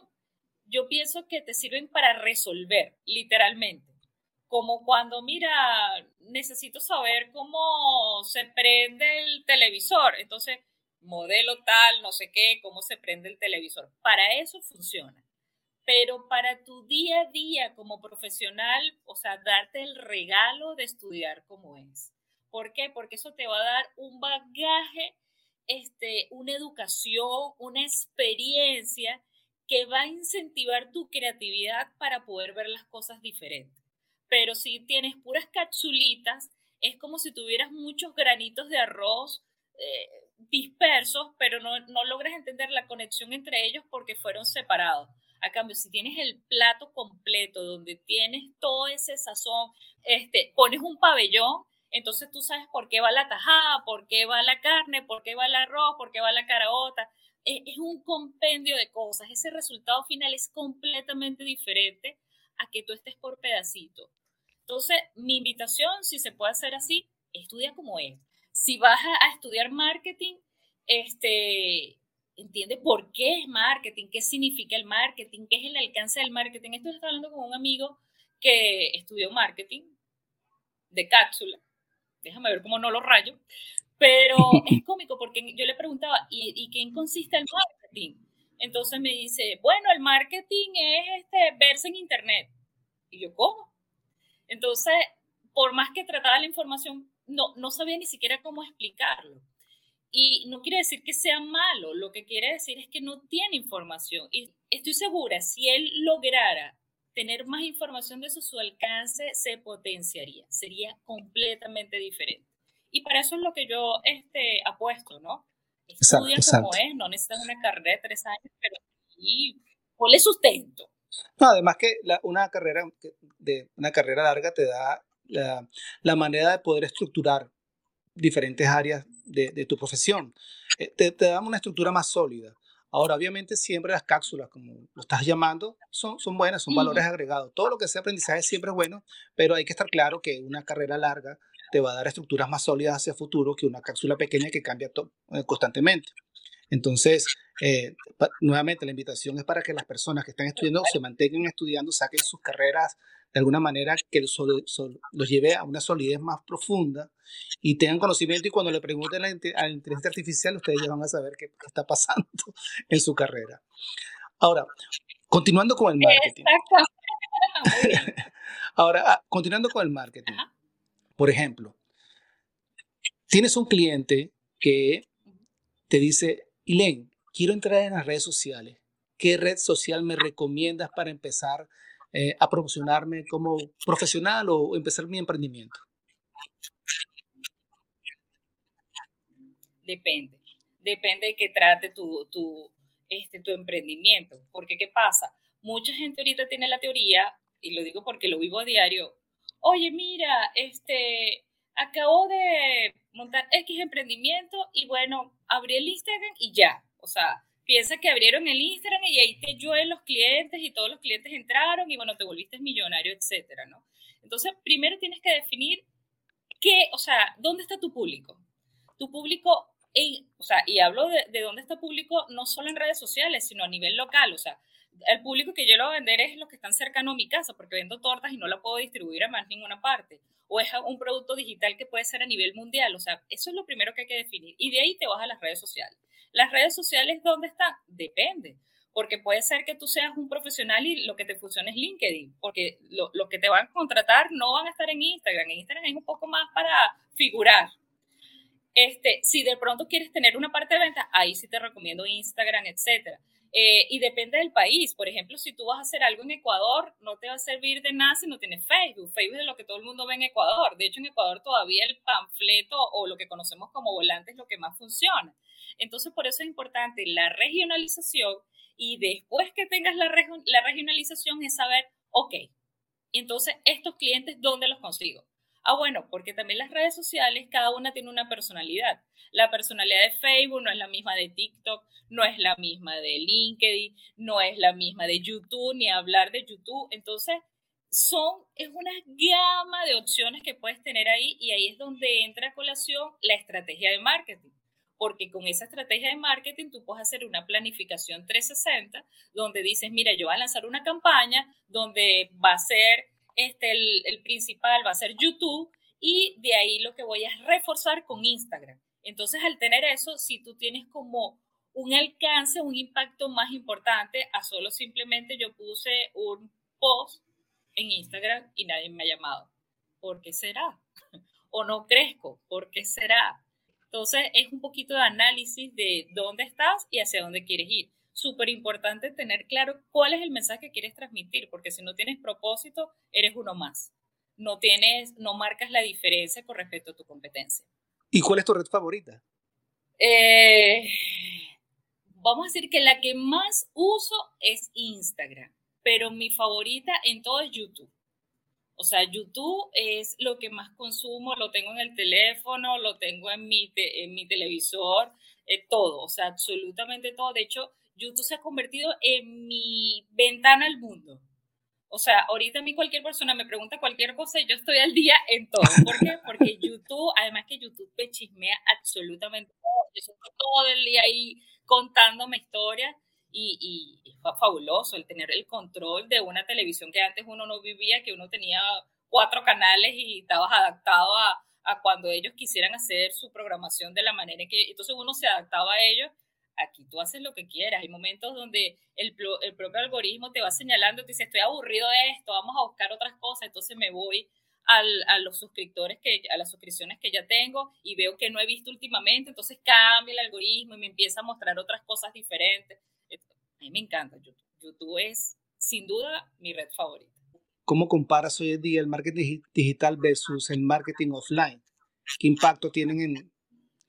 yo pienso que te sirven para resolver, literalmente. Como cuando, mira, necesito saber cómo se prende el televisor. Entonces, modelo tal, no sé qué, cómo se prende el televisor. Para eso funciona. Pero para tu día a día como profesional, o sea, darte el regalo de estudiar como es. ¿Por qué? Porque eso te va a dar un bagaje, este, una educación, una experiencia que va a incentivar tu creatividad para poder ver las cosas diferentes. Pero si tienes puras capsulitas, es como si tuvieras muchos granitos de arroz eh, dispersos, pero no, no logras entender la conexión entre ellos porque fueron separados. A cambio, si tienes el plato completo donde tienes todo ese sazón, este, pones un pabellón, entonces tú sabes por qué va la tajada, por qué va la carne, por qué va el arroz, por qué va la caraota. Es, es un compendio de cosas. Ese resultado final es completamente diferente a que tú estés por pedacito. Entonces, mi invitación, si se puede hacer así, estudia como es si vas a, estudiar marketing, este, entiende por qué es marketing, qué significa el marketing, qué es el alcance del marketing. Esto está hablando con un amigo que estudió marketing de cápsula. Déjame ver cómo no lo rayo. Pero *laughs* es cómico porque yo le preguntaba, ¿y, ¿y qué consiste el marketing? Entonces me dice, bueno, el marketing es este, verse en internet. Y yo, ¿cómo? Entonces, por más que trataba la información no, no sabía ni siquiera cómo explicarlo. Y no quiere decir que sea malo, lo que quiere decir es que no tiene información. Y estoy segura, si él lograra tener más información de eso, su alcance se potenciaría, sería completamente diferente. Y para eso es lo que yo este, apuesto, ¿no? Estudia como es, no necesitas una carrera de tres años, pero sí, ponle sustento. No, además que una, carrera, de, una carrera larga te da la, la manera de poder estructurar diferentes áreas de, de tu profesión. Eh, te, te da una estructura más sólida. Ahora, obviamente, siempre las cápsulas, como lo estás llamando, son, son buenas, son valores agregados. Todo lo que sea aprendizaje siempre es bueno, pero hay que estar claro que una carrera larga te va a dar estructuras más sólidas hacia el futuro que una cápsula pequeña que cambia eh, constantemente. Entonces, eh, nuevamente, la invitación es para que las personas que están estudiando se mantengan estudiando, saquen sus carreras de alguna manera que los, lleve a una solidez más profunda y tengan conocimiento y cuando le pregunten a la, inteligencia artificial ustedes ya van a saber qué, está pasando *laughs* en su carrera. Ahora, continuando con el marketing. *laughs* Ahora, ah, continuando con el marketing. Por ejemplo, tienes un cliente que te dice, Ilen, quiero entrar en las redes sociales. ¿Qué red social me recomiendas para empezar eh, a promocionarme como profesional o empezar mi emprendimiento? Depende. Depende de qué trate tu, tu, este, tu emprendimiento. Porque, ¿qué pasa? Mucha gente ahorita tiene la teoría, y lo digo porque lo vivo a diario, oye, mira, este, acabo de montar X emprendimiento y bueno, abrí el Instagram y ya. O sea, piensa que abrieron el Instagram y ahí te llueven los clientes y todos los clientes entraron y bueno, te volviste millonario, etcétera, ¿no? Entonces, primero tienes que definir qué, o sea, ¿dónde está tu público? Tu público, o sea, y hablo de, de dónde está público no solo en redes sociales, sino a nivel local, o sea, el público que yo lo voy a vender es los que están cercanos a mi casa, porque vendo tortas y no la puedo distribuir a más ninguna parte. O es un producto digital que puede ser a nivel mundial. O sea, eso es lo primero que hay que definir. Y de ahí te vas a las redes sociales. Las redes sociales, ¿dónde están? Depende. Porque puede ser que tú seas un profesional y lo que te funcione es LinkedIn, porque lo, lo que te van a contratar no van a estar en Instagram. En Instagram es un poco más para figurar. Este, si de pronto quieres tener una parte de venta, ahí sí te recomiendo Instagram, etcétera. Eh, y depende del país. Por ejemplo, si tú vas a hacer algo en Ecuador, no te va a servir de nada si no tienes Facebook. Facebook es lo que todo el mundo ve en Ecuador. De hecho, en Ecuador todavía el panfleto o lo que conocemos como volante es lo que más funciona. Entonces, por eso es importante la regionalización y después que tengas la, la regionalización es saber, ok, entonces estos clientes, ¿dónde los consigo? Ah, bueno, porque también las redes sociales, cada una tiene una personalidad. La personalidad de Facebook no es la misma de TikTok, no es la misma de LinkedIn, no es la misma de YouTube, ni hablar de YouTube. Entonces, son, es una gama de opciones que puedes tener ahí y ahí es donde entra a colación la estrategia de marketing. Porque con esa estrategia de marketing tú puedes hacer una planificación 360 donde dices, mira, yo voy a lanzar una campaña donde va a ser este, el, principal va a ser YouTube y de ahí lo que voy a reforzar con Instagram. Entonces, al tener eso, si tú tienes como un alcance, un impacto más importante a solo simplemente yo puse un post en Instagram y nadie me ha llamado. ¿Por qué será? *laughs* o no crezco, ¿por qué será? Entonces, es un poquito de análisis de dónde estás y hacia dónde quieres ir súper importante tener claro cuál es el mensaje que quieres transmitir, porque si no tienes propósito, eres uno más. No tienes, no marcas la diferencia con respecto a tu competencia. ¿Y cuál es tu red favorita? Eh, vamos a decir que la que más uso es Instagram, pero mi favorita en todo es YouTube. O sea, YouTube es lo que más consumo, lo tengo en el teléfono, lo tengo en mi, en mi televisor, eh, todo, o sea, absolutamente todo. De hecho, YouTube se ha convertido en mi ventana al mundo. O sea, ahorita a mí cualquier persona me pregunta cualquier cosa y yo estoy al día en todo. ¿Por qué? Porque *laughs* YouTube, además que YouTube me chismea absolutamente todo. Yo estoy todo el día ahí contándome historias y, y es fabuloso el tener el control de una televisión que antes uno no vivía, que uno tenía cuatro canales y estabas adaptado a, a cuando ellos quisieran hacer su programación de la manera que entonces uno se adaptaba a ellos aquí tú haces lo que quieras. Hay momentos donde el, el, propio algoritmo te va señalando, te dice, estoy aburrido de esto, vamos a buscar otras cosas, entonces me voy al, a los suscriptores, que, a las suscripciones que ya tengo y veo que no he visto últimamente, entonces cambia el algoritmo y me empieza a mostrar otras cosas diferentes. A mí me encanta YouTube. YouTube es sin duda mi red favorita. ¿Cómo comparas hoy en día el marketing digital versus el marketing offline? ¿Qué impacto tienen en,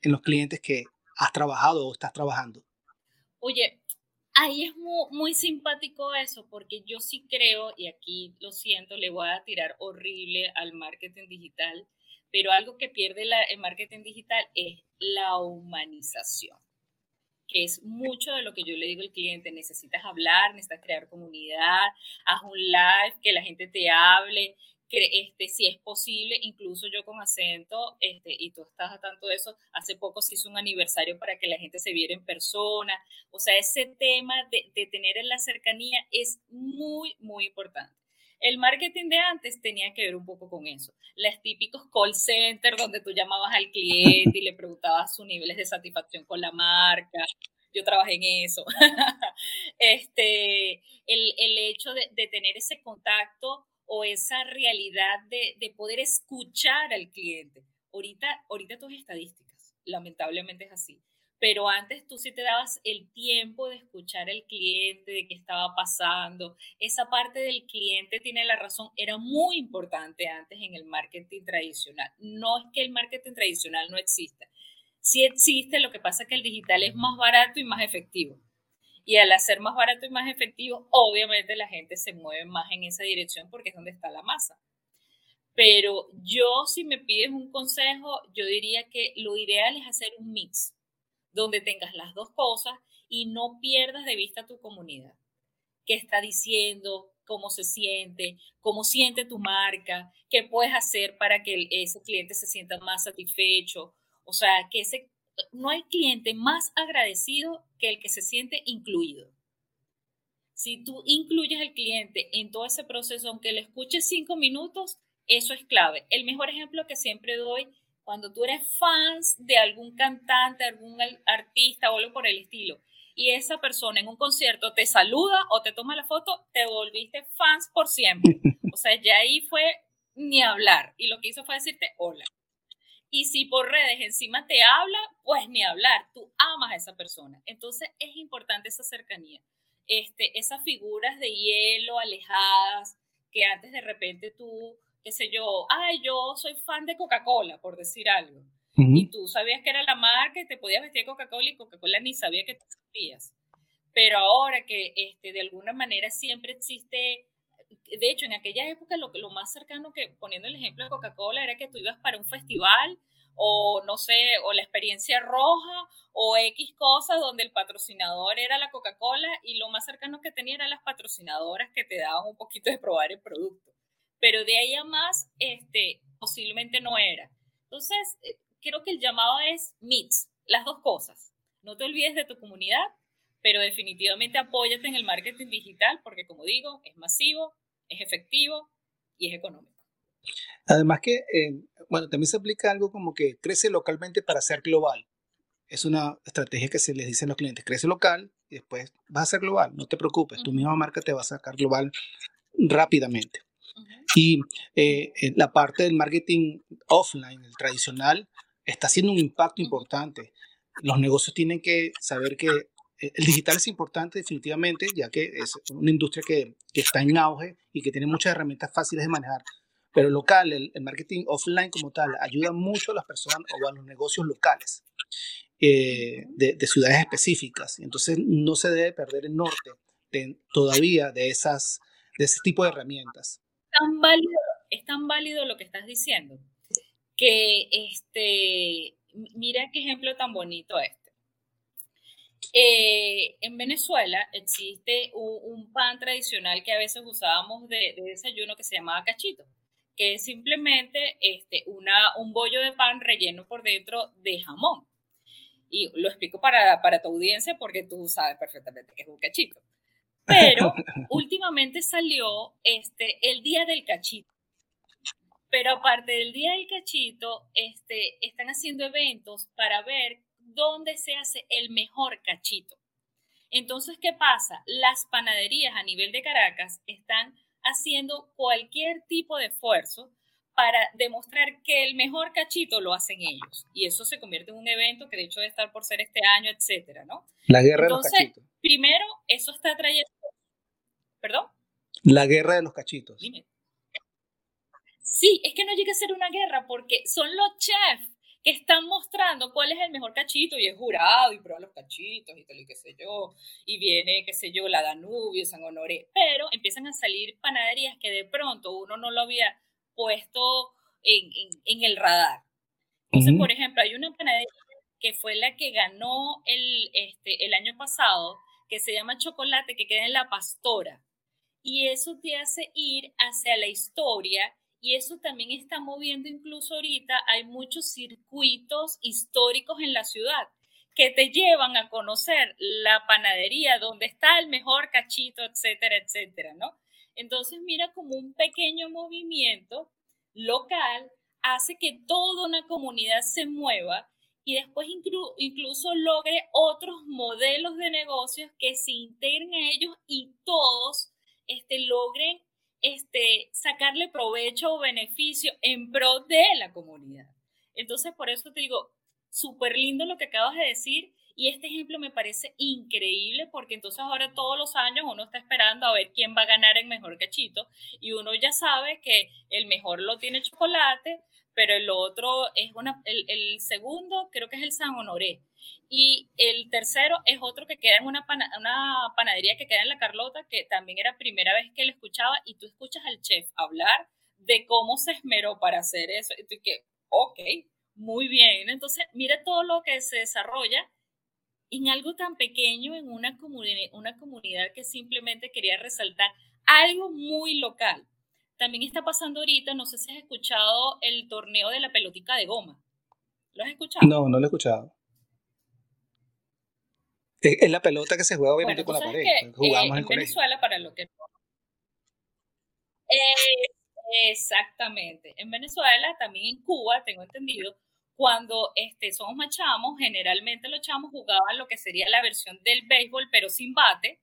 en los clientes que has trabajado o estás trabajando? Oye, ahí es muy, muy, simpático eso, porque yo sí creo, y aquí lo siento, le voy a tirar horrible al marketing digital, pero algo que pierde el marketing digital es la humanización que es mucho de lo que yo le digo al cliente, necesitas hablar, necesitas crear comunidad, haz un live, que la gente te hable, este, si es posible, incluso yo con acento, este, y tú estás a tanto de eso, hace poco se hizo un aniversario para que la gente se viera en persona, o sea, ese tema de, de tener en la cercanía es muy, muy importante. El marketing de antes tenía que ver un poco con eso. Los típicos call centers donde tú llamabas al cliente y le preguntabas sus niveles de satisfacción con la marca. Yo trabajé en eso. *laughs* este, el, el hecho de, de tener ese contacto o esa realidad de, de, poder escuchar al cliente. Ahorita, ahorita tus estadísticas, lamentablemente es así. Pero antes tú sí te dabas el tiempo de escuchar al cliente, de qué estaba pasando. Esa parte del cliente tiene la razón, era muy importante antes en el marketing tradicional. No es que el marketing tradicional no exista. Sí existe, lo que pasa es que el digital es más barato y más efectivo. Y al hacer más barato y más efectivo, obviamente la gente se mueve más en esa dirección porque es donde está la masa. Pero yo, si me pides un consejo, yo diría que lo ideal es hacer un mix, donde tengas las dos cosas y no pierdas de vista tu comunidad. ¿Qué está diciendo? ¿Cómo se siente? ¿Cómo siente tu marca? ¿Qué puedes hacer para que ese cliente se sienta más satisfecho? O sea, que ese no hay cliente más agradecido que el que se siente incluido. Si tú incluyes al cliente en todo ese proceso, aunque le escuches cinco minutos, eso es clave. El mejor ejemplo que siempre doy, cuando tú eres fans de algún cantante, algún artista o algo por el estilo, y esa persona en un concierto te saluda o te toma la foto, te volviste fans por siempre. *laughs* O sea, ya ahí fue ni hablar. Y lo que hizo fue decirte hola. Y si por redes encima te habla, pues ni hablar, tú amas a esa persona. Entonces es importante esa cercanía. Este, esas figuras de hielo alejadas, que antes de repente tú, qué sé yo, ay, yo soy fan de Coca-Cola, por decir algo. Y tú sabías que era la marca y te podías vestir de Coca-Cola y Coca-Cola ni sabía que te sentías. Pero ahora que este, de alguna manera siempre existe de hecho, en aquella época lo, lo más cercano que, poniendo el ejemplo de Coca-Cola, era que tú ibas para un festival o no sé, o la experiencia roja o X cosas donde el patrocinador era la Coca-Cola y lo más cercano que tenía eran las patrocinadoras que te daban un poquito de probar el producto. Pero de ahí a más, este, posiblemente no era. Entonces, eh, creo que el llamado es mix, las dos cosas. No te olvides de tu comunidad, pero definitivamente apóyate en el marketing digital porque, como digo, es masivo, es efectivo y es económico. Además que, eh, bueno, también se aplica algo como que crece localmente para ser global. Es una estrategia que se les dice a los clientes, crece local y después vas a ser global, no te preocupes, tu misma marca te va a sacar global rápidamente. Y eh, eh, la parte del marketing offline, el tradicional, está haciendo un impacto importante. Los negocios tienen que saber que el digital es importante definitivamente, ya que es una industria que, que, está en auge y que tiene muchas herramientas fáciles de manejar. Pero local, el, marketing offline como tal, ayuda mucho a las personas o a los negocios locales eh, de, de, ciudades específicas. Entonces no se debe perder el norte de, todavía de, esas, de ese tipo de herramientas. Tan válido, es tan válido lo que estás diciendo que este, mira qué ejemplo tan bonito es eh, en Venezuela existe un, pan tradicional que a veces usábamos de, desayuno que se llamaba cachito, que es simplemente este, una, un bollo de pan relleno por dentro de jamón. Y lo explico para, para tu audiencia porque tú sabes perfectamente que es un cachito. Pero *laughs* últimamente salió este, el día del cachito. Pero aparte del día del cachito, este, están haciendo eventos para ver dónde se hace el mejor cachito. Entonces, ¿qué pasa? Las panaderías a nivel de Caracas están haciendo cualquier tipo de esfuerzo para demostrar que el mejor cachito lo hacen ellos. Y eso se convierte en un evento que de hecho debe estar por ser este año, etcétera, ¿no? La guerra de los cachitos. Primero, eso está trayendo... ¿Perdón? La guerra de los cachitos. Sí, es que no llega a ser una guerra porque son los chefs que están mostrando cuál es el mejor cachito y es jurado y prueba los cachitos y tal y qué sé yo, y viene, qué sé yo, la Danubio, San Honoré, pero empiezan a salir panaderías que de pronto uno no lo había puesto en, en, el radar. Entonces, por ejemplo, hay una panadería que fue la que ganó el, este, el año pasado, que se llama Chocolate, que queda en La Pastora. Y eso te hace ir hacia la historia y eso también está moviendo incluso ahorita, hay muchos circuitos históricos en la ciudad que te llevan a conocer la panadería, donde está el mejor cachito, etcétera, etcétera, ¿no? Entonces, mira como un pequeño movimiento local hace que toda una comunidad se mueva y después incluso logre otros modelos de negocios que se integren a ellos y todos este, logren este, sacarle provecho o beneficio en pro de la comunidad. Entonces, por eso te digo, súper lindo lo que acabas de decir y este ejemplo me parece increíble porque entonces ahora todos los años uno está esperando a ver quién va a ganar el mejor cachito y uno ya sabe que el mejor lo tiene chocolate, pero el otro es una, el, segundo creo que es el San Honoré y el tercero es otro que queda en una, una panadería que queda en La Carlota, que también era primera vez que lo escuchaba, y tú escuchas al chef hablar de cómo se esmeró para hacer eso. Y tú que, ok, muy bien. Entonces, mira todo lo que se desarrolla en algo tan pequeño, en una, una comunidad que simplemente quería resaltar algo muy local. También está pasando ahorita, no sé si has escuchado el torneo de la pelotica de goma. ¿Lo has escuchado? No, no lo he escuchado. Es la pelota que se juega obviamente con la pared. jugamos eh, en, Venezuela, para lo que... Eh, exactamente. En Venezuela, también en Cuba, tengo entendido, cuando este, somos machamos, generalmente los chamos jugaban lo que sería la versión del béisbol, pero sin bate,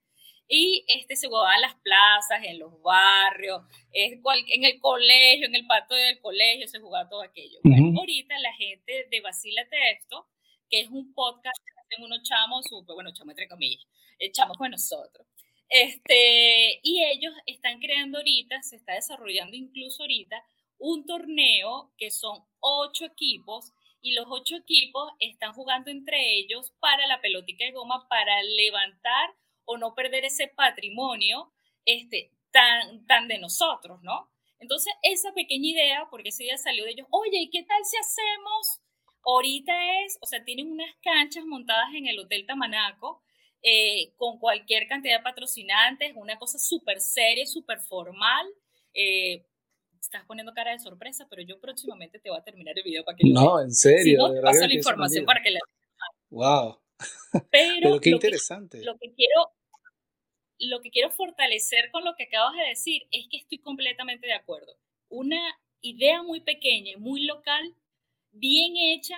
y este, se jugaba en las plazas, en los barrios, en el colegio, en el patio del colegio, se jugaba todo aquello. ahorita la gente de Vacílate Esto, que es un podcast tengo unos chamos bueno, chamos entre comillas, echamos con nosotros. Este, y ellos están creando ahorita, se está desarrollando incluso ahorita, un torneo que son ocho equipos y los ocho equipos están jugando entre ellos para la pelotita de goma para levantar o no perder ese patrimonio este, tan, tan de nosotros, ¿no? Entonces, esa pequeña idea, porque ese día salió de ellos, oye, ¿y qué tal si hacemos Ahorita es, o sea, tienen unas canchas montadas en el Hotel Tamanaco eh, con cualquier cantidad de patrocinantes, una cosa súper seria, súper formal. Eh, estás poniendo cara de sorpresa, pero yo próximamente te voy a terminar el video para que No, en serio. Si no, paso la información para que la Wow. *laughs* Pero, qué interesante. lo que quiero lo que quiero fortalecer con lo que acabas de decir es que estoy completamente de acuerdo. Una idea muy pequeña y muy local bien hecha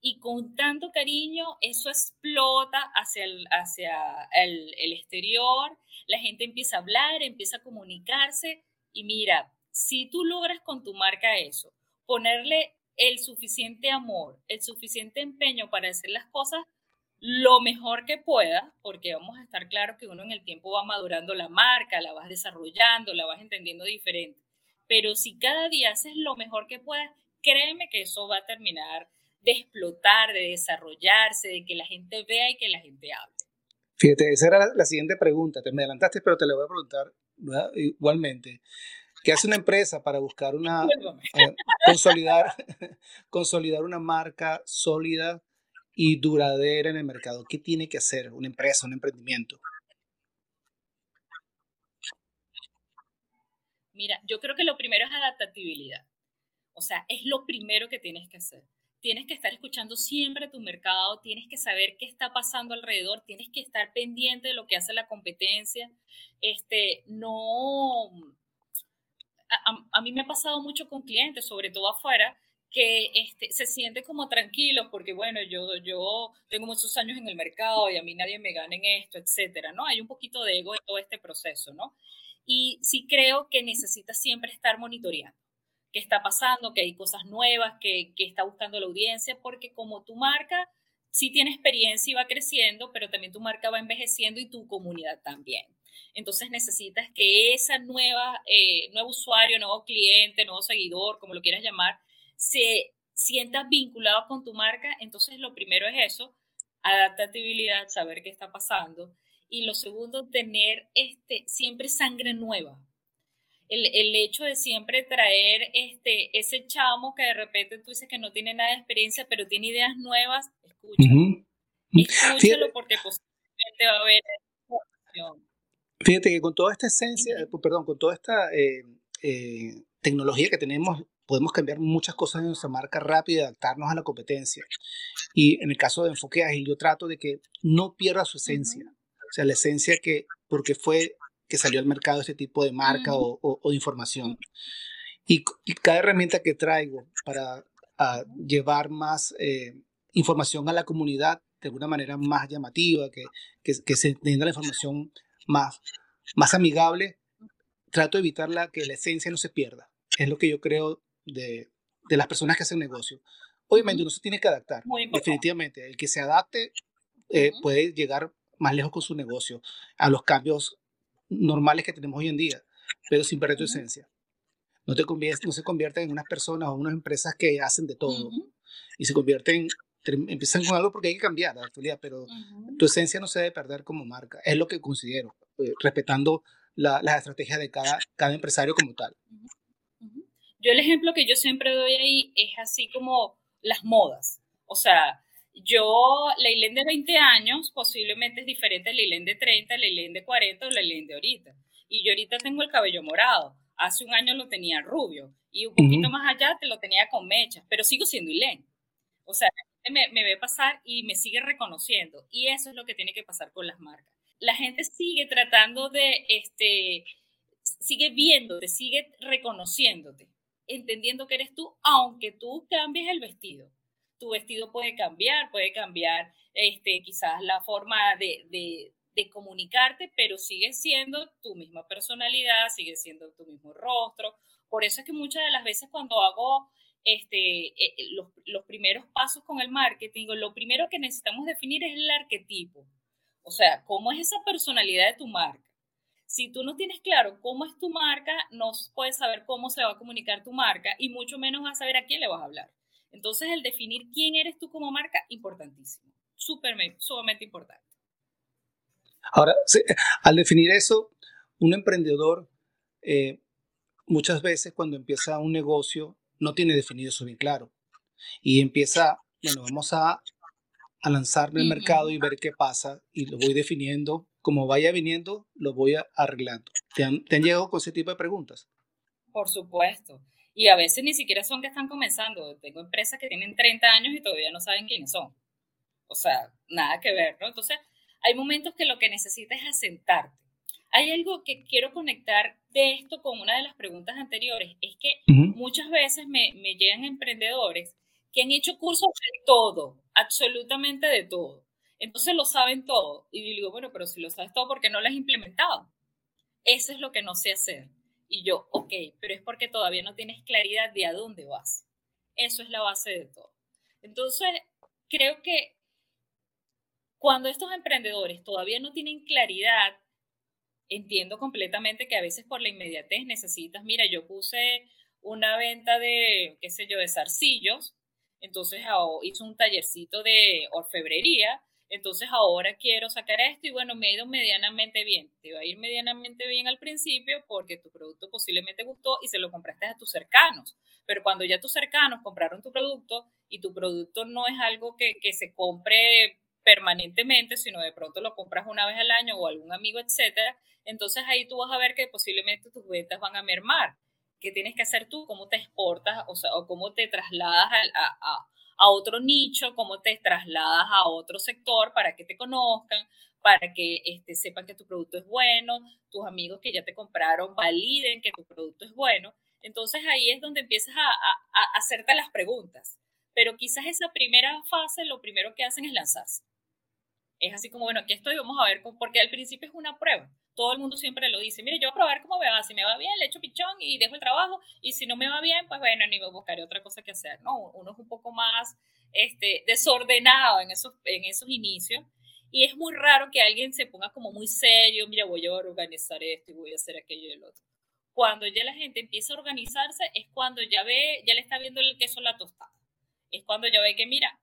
y con tanto cariño, eso explota hacia el, hacia el, el exterior, la gente empieza a hablar, empieza a comunicarse y mira, si tú logras con tu marca eso, ponerle el suficiente amor, el suficiente empeño para hacer las cosas lo mejor que pueda, porque vamos a estar claros que uno en el tiempo va madurando la marca, la vas desarrollando, la vas entendiendo diferente. Pero si cada día haces lo mejor que puedas, créeme que eso va a terminar de explotar, de desarrollarse, de que la gente vea y que la gente hable. Fíjate, esa era la, siguiente pregunta. Te me adelantaste, pero te la voy a preguntar igualmente. ¿Qué hace una empresa para buscar una *laughs* eh, consolidar, *laughs* consolidar una marca sólida y duradera en el mercado? ¿Qué tiene que hacer una empresa, un emprendimiento? Mira, yo creo que lo primero es adaptabilidad. O sea, es lo primero que tienes que hacer. Tienes que estar escuchando siempre tu mercado, tienes que saber qué está pasando alrededor, tienes que estar pendiente de lo que hace la competencia. Este, no. A, mí me ha pasado mucho con clientes, sobre todo afuera, que este, se siente como tranquilos porque, bueno, yo, yo tengo muchos años en el mercado y a mí nadie me gana en esto, etcétera, ¿no? Hay un poquito de ego en todo este proceso, ¿no? Y sí creo que necesitas siempre estar monitoreando qué está pasando, que hay cosas nuevas, que, que está buscando la audiencia, porque como tu marca sí tiene experiencia y va creciendo, pero también tu marca va envejeciendo y tu comunidad también. Entonces necesitas que esa nueva, eh, nuevo usuario, nuevo cliente, nuevo seguidor, como lo quieras llamar, se sienta vinculado con tu marca. Entonces lo primero es eso, adaptabilidad, saber qué está pasando. Y lo segundo, tener este, siempre sangre nueva. El, el, hecho de siempre traer este, ese chamo que de repente tú dices que no tiene nada de experiencia, pero tiene ideas nuevas, escúchalo. Escúchalo porque posiblemente va a haber Fíjate que con toda esta esencia, eh, perdón, con toda esta eh, eh, tecnología que tenemos, podemos cambiar muchas cosas en nuestra marca rápido y adaptarnos a la competencia. Y en el caso de Enfoque Ágil, yo trato de que no pierda su esencia. O sea, la esencia que, porque fue que salió al mercado este tipo de marca o, de información. Y, cada herramienta que traigo para llevar más información a la comunidad de alguna manera más llamativa, que, que, se entienda la información más, más amigable, trato de evitar la, que la esencia no se pierda. Es lo que yo creo de, de las personas que hacen negocio. Obviamente uno se tiene que adaptar, definitivamente. El que se adapte eh, puede llegar más lejos con su negocio, a los cambios normales que tenemos hoy en día, pero sin perder tu esencia. No, te no se convierten en unas personas o unas empresas que hacen de todo y se convierten empiezan con algo porque hay que cambiar la actualidad, pero tu esencia no se debe perder como marca. Es lo que considero, eh, respetando la, las estrategias de cada, cada empresario como tal. Yo el ejemplo que yo siempre doy ahí es así como las modas. O sea, yo, la Ilén de 20 años posiblemente es diferente a la Ilén de 30, la Ilén de 40 o la Ilén de ahorita. Y yo ahorita tengo el cabello morado. Hace un año lo tenía rubio y un poquito más allá te lo tenía con mechas, pero sigo siendo Ilén. O sea, me, ve pasar y me sigue reconociendo. Y eso es lo que tiene que pasar con las marcas. La gente sigue tratando de, este, sigue viéndote, sigue reconociéndote, entendiendo que eres tú, aunque tú cambies el vestido. Tu vestido puede cambiar, puede cambiar este, quizás la forma de, de, de comunicarte, pero sigue siendo tu misma personalidad, sigue siendo tu mismo rostro. Por eso es que muchas de las veces cuando hago este, eh, eh, los, los, primeros pasos con el marketing, lo primero que necesitamos definir es el arquetipo. O sea, cómo es esa personalidad de tu marca. Si tú no tienes claro cómo es tu marca, no puedes saber cómo se va a comunicar tu marca y mucho menos vas a saber a quién le vas a hablar. Entonces, el definir quién eres tú como marca, importantísimo. Súper, sumamente importante. Ahora, al definir eso, un emprendedor eh, muchas veces cuando empieza un negocio no tiene definido eso bien claro. Y empieza, bueno, vamos a, a lanzarme al mercado y ver qué pasa y lo voy definiendo. Como vaya viniendo, lo voy arreglando. ¿Te han, ¿Te han llegado con ese tipo de preguntas? Por supuesto. Y a veces ni siquiera son que están comenzando. Tengo empresas que tienen 30 años y todavía no saben quiénes son. O sea, nada que ver, ¿no? Entonces, hay momentos que lo que necesitas es asentarte hay algo que quiero conectar de esto con una de las preguntas anteriores, es que muchas veces me, me llegan emprendedores que han hecho cursos de todo, absolutamente de todo. Entonces lo saben todo. Y digo, bueno, pero si lo sabes todo, ¿por qué no lo has implementado? Eso es lo que no sé hacer. Y yo, ok, pero es porque todavía no tienes claridad de a dónde vas. Eso es la base de todo. Entonces, creo que cuando estos emprendedores todavía no tienen claridad entiendo completamente que a veces por la inmediatez necesitas, mira, yo puse una venta de, qué sé yo, de zarcillos, entonces hice un tallercito de orfebrería, entonces ahora quiero sacar esto y bueno, me ha ido medianamente bien. Te va a ir medianamente bien al principio porque tu producto posiblemente gustó y se lo compraste a tus cercanos. Pero cuando ya tus cercanos compraron tu producto y tu producto no es algo que, que se compre permanentemente, sino de pronto lo compras una vez al año o algún amigo, etcétera, entonces ahí tú vas a ver que posiblemente tus ventas van a mermar. ¿Qué tienes que hacer tú? ¿Cómo te exportas o, sea, cómo te trasladas a otro nicho? ¿Cómo te trasladas a otro sector para que te conozcan? para que este, sepan que tu producto es bueno, tus amigos que ya te compraron validen que tu producto es bueno. Entonces ahí es donde empiezas a, a, a hacerte las preguntas. Pero quizás esa primera fase lo primero que hacen es lanzarse. Es así como, bueno, aquí estoy, vamos a ver, porque al principio es una prueba. Todo el mundo siempre lo dice, mire, yo voy a probar cómo me va, si me va bien, le echo pichón y dejo el trabajo, y si no me va bien, pues bueno, ni me buscaré otra cosa que hacer, ¿no? Uno es un poco más este, desordenado en esos, en esos inicios, Y es muy raro que alguien se ponga como muy serio, mira, voy a organizar esto y voy a hacer aquello y el otro. Cuando ya la gente empieza a organizarse es cuando ya ve, ya le está viendo el queso la tostada. Es cuando ya ve que, mira,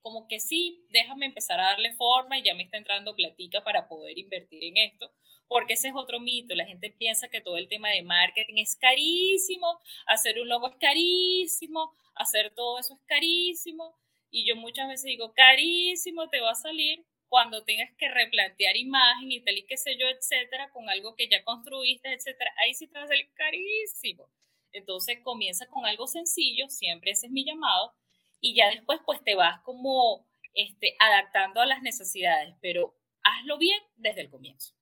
como que sí, déjame empezar a darle forma y ya me está entrando platica para poder invertir en esto, porque ese es otro mito, la gente piensa que todo el tema de marketing es carísimo, hacer un logo es carísimo, hacer todo eso es carísimo, y yo muchas veces digo, carísimo te va a salir cuando tengas que replantear imagen y tal y qué sé yo, etcétera, con algo que ya construiste, etcétera, ahí sí te va a salir carísimo. Entonces comienza con algo sencillo, siempre ese es mi llamado, y ya después pues te vas como este, adaptando a las necesidades, pero hazlo bien desde el comienzo.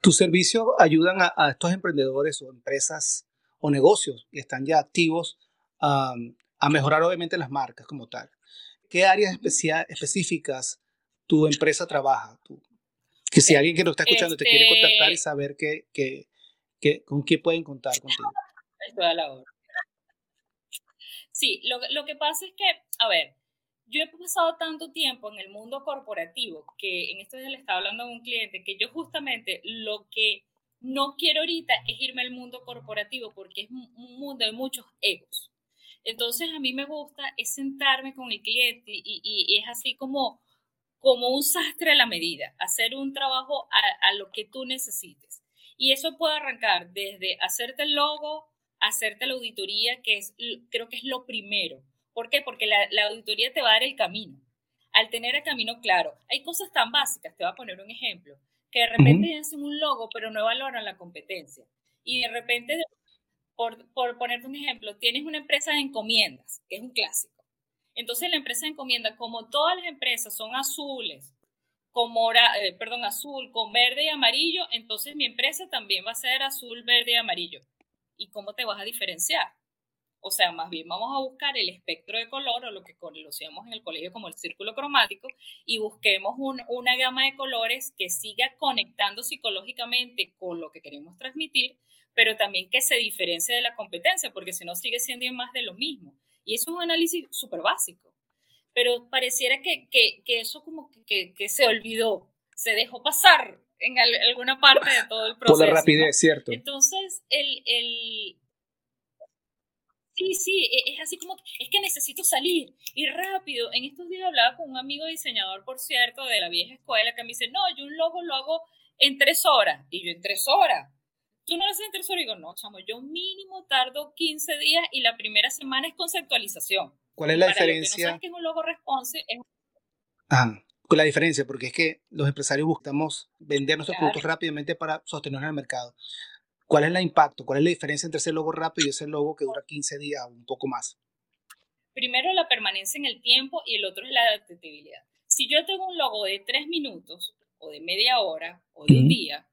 ¿Tus servicios ayudan a, estos emprendedores o empresas o negocios que están ya activos a mejorar obviamente las marcas como tal? ¿Qué áreas específicas tu empresa trabaja? Tú? Que si alguien que nos está escuchando te quiere contactar y este saber que, con qué pueden contar contigo. Estoy a la hora. Sí, lo, que pasa es que, a ver, yo he pasado tanto tiempo en el mundo corporativo que en esto le estaba hablando a un cliente que yo justamente lo que no quiero ahorita es irme al mundo corporativo porque es un mundo de muchos egos. Entonces a mí me gusta es sentarme con el cliente y, y, es así como, como un sastre a la medida, hacer un trabajo a, a lo que tú necesites. Y eso puede arrancar desde hacerte el logo, hacerte la auditoría, que es, creo que es lo primero. ¿Por qué? Porque la, la auditoría te va a dar el camino. Al tener el camino claro, hay cosas tan básicas, te voy a poner un ejemplo, que de repente hacen un logo, pero no valoran la competencia. Y de repente, por, por ponerte un ejemplo, tienes una empresa de encomiendas, que es un clásico. Entonces la empresa de encomienda, como todas las empresas son azules, con mora, eh, perdón, azul, con verde y amarillo, entonces mi empresa también va a ser azul, verde y amarillo. ¿Y cómo te vas a diferenciar? O sea, más bien vamos a buscar el espectro de color o lo que conocíamos en el colegio como el círculo cromático y busquemos una gama de colores que siga conectando psicológicamente con lo que queremos transmitir, pero también que se diferencie de la competencia, porque si no sigue siendo más de lo mismo. Y eso es un análisis súper básico. Pero pareciera que, que, que eso como que, que, se olvidó, se dejó pasar en alguna parte de todo el proceso. Por la rapidez, cierto. Entonces, el, el, Sí, sí, e, es así como, es que necesito salir y rápido. En estos días hablaba con un amigo diseñador, por cierto, de la vieja escuela, que me dice, no, yo un logo lo hago en tres horas. Y yo, en tres horas. ¿Tú no lo haces en tres horas? Y digo, no, chamo, yo mínimo tardo 15 días y la primera semana es conceptualización. ¿Cuál es la diferencia? no sabes que es un logo responsive, es... Ah, la diferencia, porque es que los empresarios buscamos vender nuestros productos rápidamente para sostenernos en el mercado. ¿Cuál es el impacto? ¿Cuál es la diferencia entre ese logo rápido y ese logo que dura 15 días o un poco más? Primero la permanencia en el tiempo y el otro es la adaptabilidad. Si yo tengo un logo de 3 minutos o de media hora o de un día,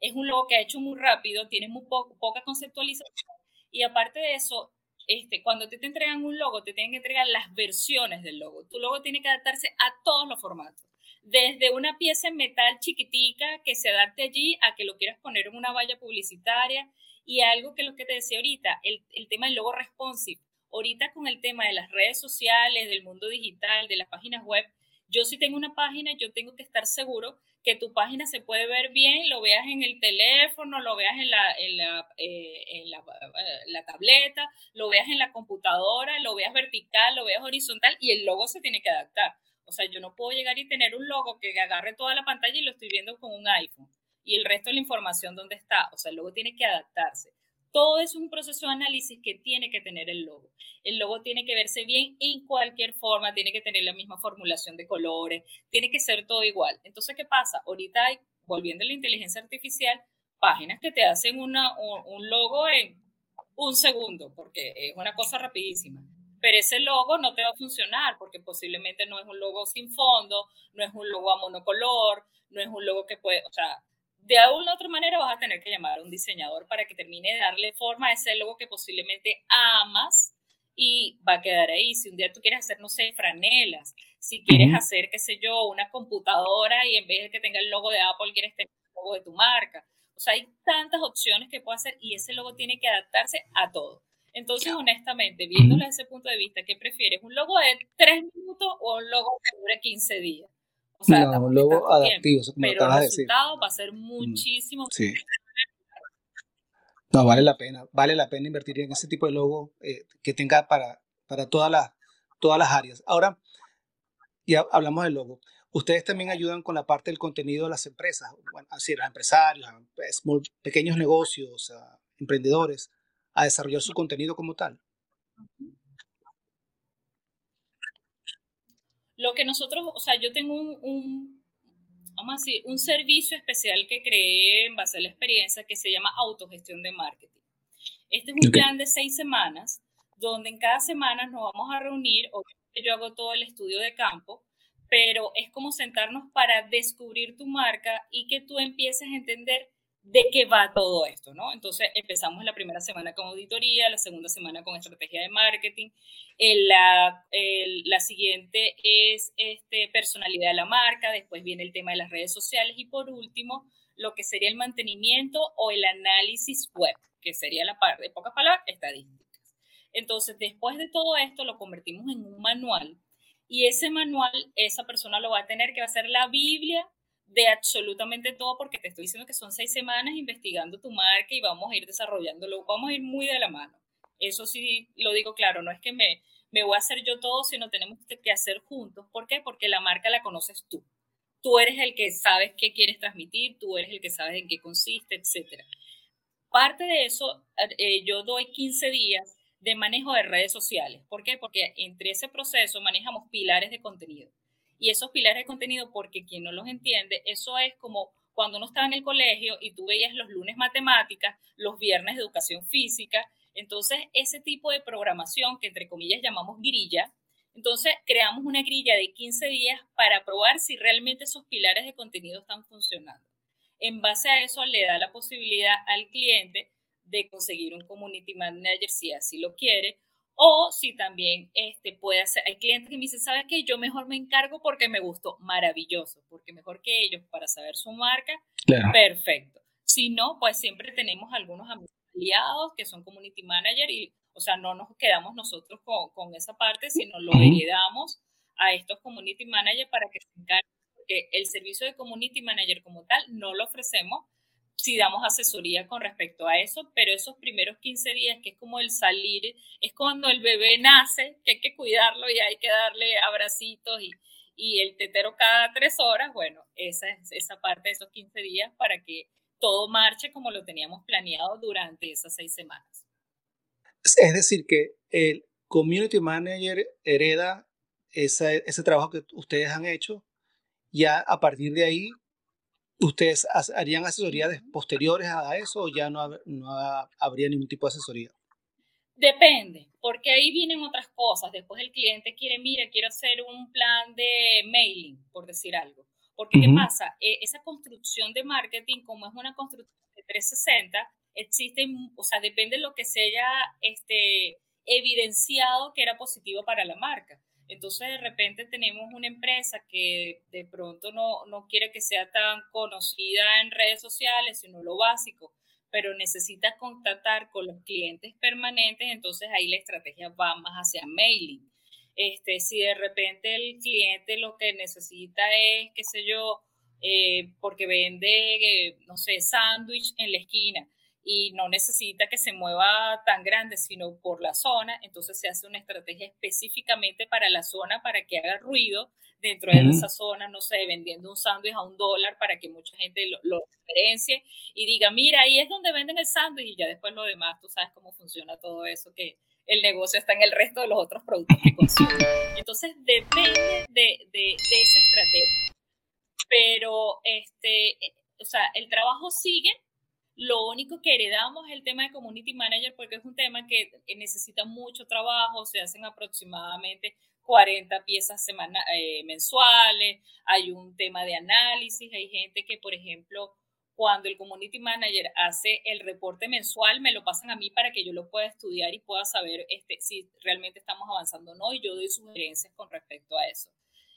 es un logo que ha hecho muy rápido, tiene muy poca conceptualización y aparte de eso, este, cuando te, te entregan un logo, te tienen que entregar las versiones del logo. Tu logo tiene que adaptarse a todos los formatos desde una pieza en metal chiquitica que se adapte allí a que lo quieras poner en una valla publicitaria y algo que lo que te decía ahorita, el, el tema del logo responsive. Ahorita con el tema de las redes sociales, del mundo digital, de las páginas web, yo si tengo una página, yo tengo que estar seguro que tu página se puede ver bien, lo veas en el teléfono, lo veas en la, en la, eh, en la, eh, la, tableta, lo veas en la computadora, lo veas vertical, lo veas horizontal y el logo se tiene que adaptar. O sea, yo no puedo llegar y tener un logo que agarre toda la pantalla y lo estoy viendo con un iPhone. Y el resto de la información, ¿dónde está? O sea, el logo tiene que adaptarse. Todo es un proceso de análisis que tiene que tener el logo. El logo tiene que verse bien en cualquier forma, tiene que tener la misma formulación de colores, tiene que ser todo igual. Entonces, ¿qué pasa? Ahorita hay, volviendo a la inteligencia artificial, páginas que te hacen una, un logo en un segundo, porque es una cosa rapidísima pero ese logo no te va a funcionar porque posiblemente no es un logo sin fondo, no es un logo a monocolor, no es un logo que puede, o sea, de alguna u otra manera vas a tener que llamar a un diseñador para que termine de darle forma a ese logo que posiblemente amas y va a quedar ahí. Si un día tú quieres hacer, no sé, franelas, si quieres hacer, qué sé yo, una computadora y en vez de que tenga el logo de Apple, quieres tener el logo de tu marca. O sea, hay tantas opciones que puede hacer y ese logo tiene que adaptarse a todo. Entonces, honestamente, viéndolo desde ese punto de vista, ¿qué prefieres? ¿Un logo de tres minutos o un logo que dure 15 días? O sea, no, un adaptivo, como pero acabas el de decir. resultado va a ser muchísimo. Sí. No, vale la pena, vale la pena invertir en ese tipo de logo eh, que tenga para, para todas, las, todas las áreas. Ahora, ya hablamos del logo. Ustedes también ayudan con la parte del contenido de las empresas, bueno, así, los empresarios, small- pequeños negocios, a emprendedores, a desarrollar su contenido como tal. Lo que nosotros, o sea, yo tengo un, un, vamos a decir, un servicio especial que creé en base a la experiencia que se llama autogestión de marketing. Este es un plan de seis semanas, donde en cada semana nos vamos a reunir, obviamente yo hago todo el estudio de campo, pero es como sentarnos para descubrir tu marca y que tú empieces a entender de qué va todo esto, ¿no? Entonces empezamos la primera semana con auditoría, la segunda semana con estrategia de marketing, el- la, la siguiente es este, personalidad de la marca, después viene el tema de las redes sociales y por último lo que sería el mantenimiento o el análisis web, que sería la parte, de pocas palabras, estadísticas. Entonces, después de todo esto, lo convertimos en un manual y ese manual, esa persona lo va a tener que ser la Biblia de absolutamente todo, porque te estoy diciendo que son seis semanas investigando tu marca y vamos a ir desarrollándolo, vamos a ir muy de la mano. Eso sí lo digo claro, no es que me, me voy a hacer yo todo, sino tenemos que hacer juntos. ¿Por qué? Porque la marca la conoces tú. Tú eres el que sabes qué quieres transmitir, tú eres el que sabes en qué consiste, etc. Parte de eso, eh, yo doy 15 días de manejo de redes sociales. ¿Por qué? Porque entre ese proceso manejamos pilares de contenido. Y esos pilares de contenido, porque quien no los entiende, eso es como cuando uno estaba en el colegio y tú veías los lunes matemáticas, los viernes educación física. Entonces, ese tipo de programación que entre comillas llamamos grilla, entonces creamos una grilla de 15 días para probar si realmente esos pilares de contenido están funcionando. En base a eso le da la posibilidad al cliente de conseguir un community manager si así lo quiere o si también este, puede hacer, hay clientes que me dicen, ¿sabes qué? Yo mejor me encargo porque me gustó, maravilloso, porque mejor que ellos para saber su marca, Claro. perfecto. Si no, pues siempre tenemos algunos amigos aliados que son community manager y, o sea, no nos quedamos nosotros con, con esa parte, sino lo heredamos a estos community managers para que se encarguen, porque el servicio de community manager como tal no lo ofrecemos, si damos asesoría con respecto a eso, pero esos primeros 15 días, que es como el salir, es cuando el bebé nace, que hay que cuidarlo y hay que darle abracitos y, y el tetero cada tres horas, bueno, esa es esa parte de esos 15 días para que todo marche como lo teníamos planeado durante esas seis semanas. Es decir, que el community manager hereda ese, ese trabajo que ustedes han hecho, ya a partir de ahí, ¿ustedes harían asesorías posteriores a eso o ya no, hab- no ha- habría ningún tipo de asesoría? Depende, porque ahí vienen otras cosas. Después el cliente quiere, mira, quiero hacer un plan de mailing, por decir algo. Porque, ¿qué pasa? Eh, esa construcción de marketing, como es una construcción de 360, existe, o sea, depende de lo que se haya este, evidenciado que era positivo para la marca. Entonces, de repente tenemos una empresa que de pronto no, no quiere que sea tan conocida en redes sociales, sino lo básico, pero necesita contactar con los clientes permanentes, entonces ahí la estrategia va más hacia mailing. Este, si de repente el cliente lo que necesita es, qué sé yo, eh, porque vende, eh, no sé, sándwich en la esquina y no necesita que se mueva tan grande, sino por la zona, entonces se hace una estrategia específicamente para la zona para que haga ruido dentro de Ujú. esa zona, no sé, vendiendo un sándwich a un dólar para que mucha gente lo, lo referencie y diga, mira, ahí es donde venden el sándwich y ya después lo demás, tú sabes cómo funciona todo eso, que el negocio está en el resto de los otros productos que consumen. Entonces depende de, de, de esa estrategia. Pero, este, eh, o sea, el trabajo sigue, lo único que heredamos es el tema de community manager porque es un tema que necesita mucho trabajo, se hacen aproximadamente 40 piezas semana, eh, mensuales, hay un tema de análisis, hay gente que, por ejemplo, cuando el community manager hace el reporte mensual, me lo pasan a mí para que yo lo pueda estudiar y pueda saber este, si realmente estamos avanzando o no, y yo doy sugerencias con respecto a eso.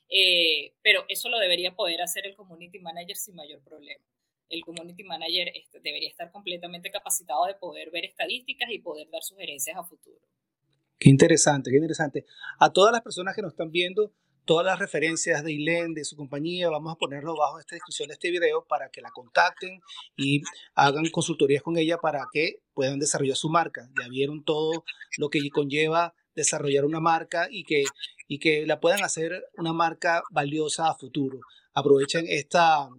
Eh, pero eso lo debería poder hacer el community manager sin mayor problema. El community manager este, debería estar completamente capacitado de poder ver estadísticas y poder dar sugerencias a futuro. Qué interesante, qué interesante. A todas las personas que nos están viendo, todas las referencias de ILEN, de su compañía, vamos a ponerlo bajo esta descripción de este video para que la contacten y hagan consultorías con ella para que puedan desarrollar su marca. Ya vieron todo lo que conlleva desarrollar una marca y que, y que la puedan hacer una marca valiosa a futuro. Aprovechen esta,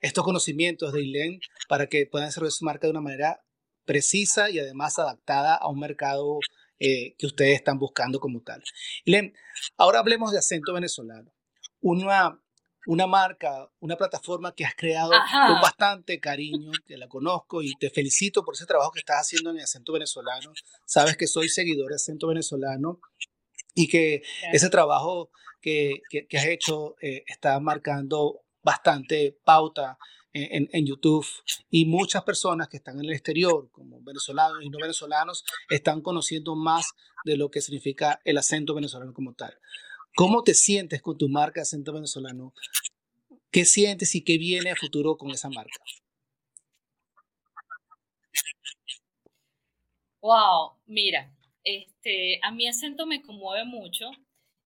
estos conocimientos de ILEN para que puedan desarrollar su marca de una manera precisa y además adaptada a un mercado eh, que ustedes están buscando como tal. ILEN, ahora hablemos de acento venezolano. Una, una marca, una plataforma que has creado con bastante cariño, que la conozco y te felicito por ese trabajo que estás haciendo en el acento venezolano. Sabes que soy seguidor de acento venezolano y que ese trabajo que, que, has hecho eh, está marcando bastante pauta en, YouTube y muchas personas que están en el exterior, como venezolanos y no venezolanos, están conociendo más de lo que significa el acento venezolano como tal. ¿Cómo te sientes con tu marca acento venezolano? ¿Qué sientes y qué viene a futuro con esa marca? Wow, mira, este, a mi acento me conmueve mucho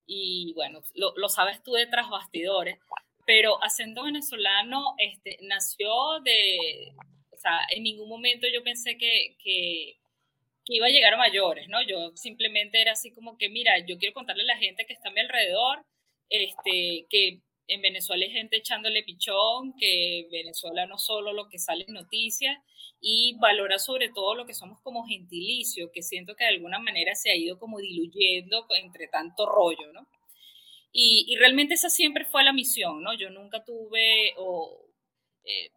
y bueno, lo, lo sabes tú detrás bastidores, pero acento venezolano este, nació de, o sea, en ningún momento yo pensé que, que, que, iba a llegar a mayores, ¿no? Yo simplemente era así como que, mira, yo quiero contarle a la gente que está a mi alrededor, este, que en Venezuela hay gente echándole pichón, que Venezuela no solo lo que sale en noticias, y valora sobre todo lo que somos como gentilicio, que siento que de alguna manera se ha ido como diluyendo entre tanto rollo, ¿no? Y, realmente esa siempre fue la misión, ¿no? Yo nunca tuve eh,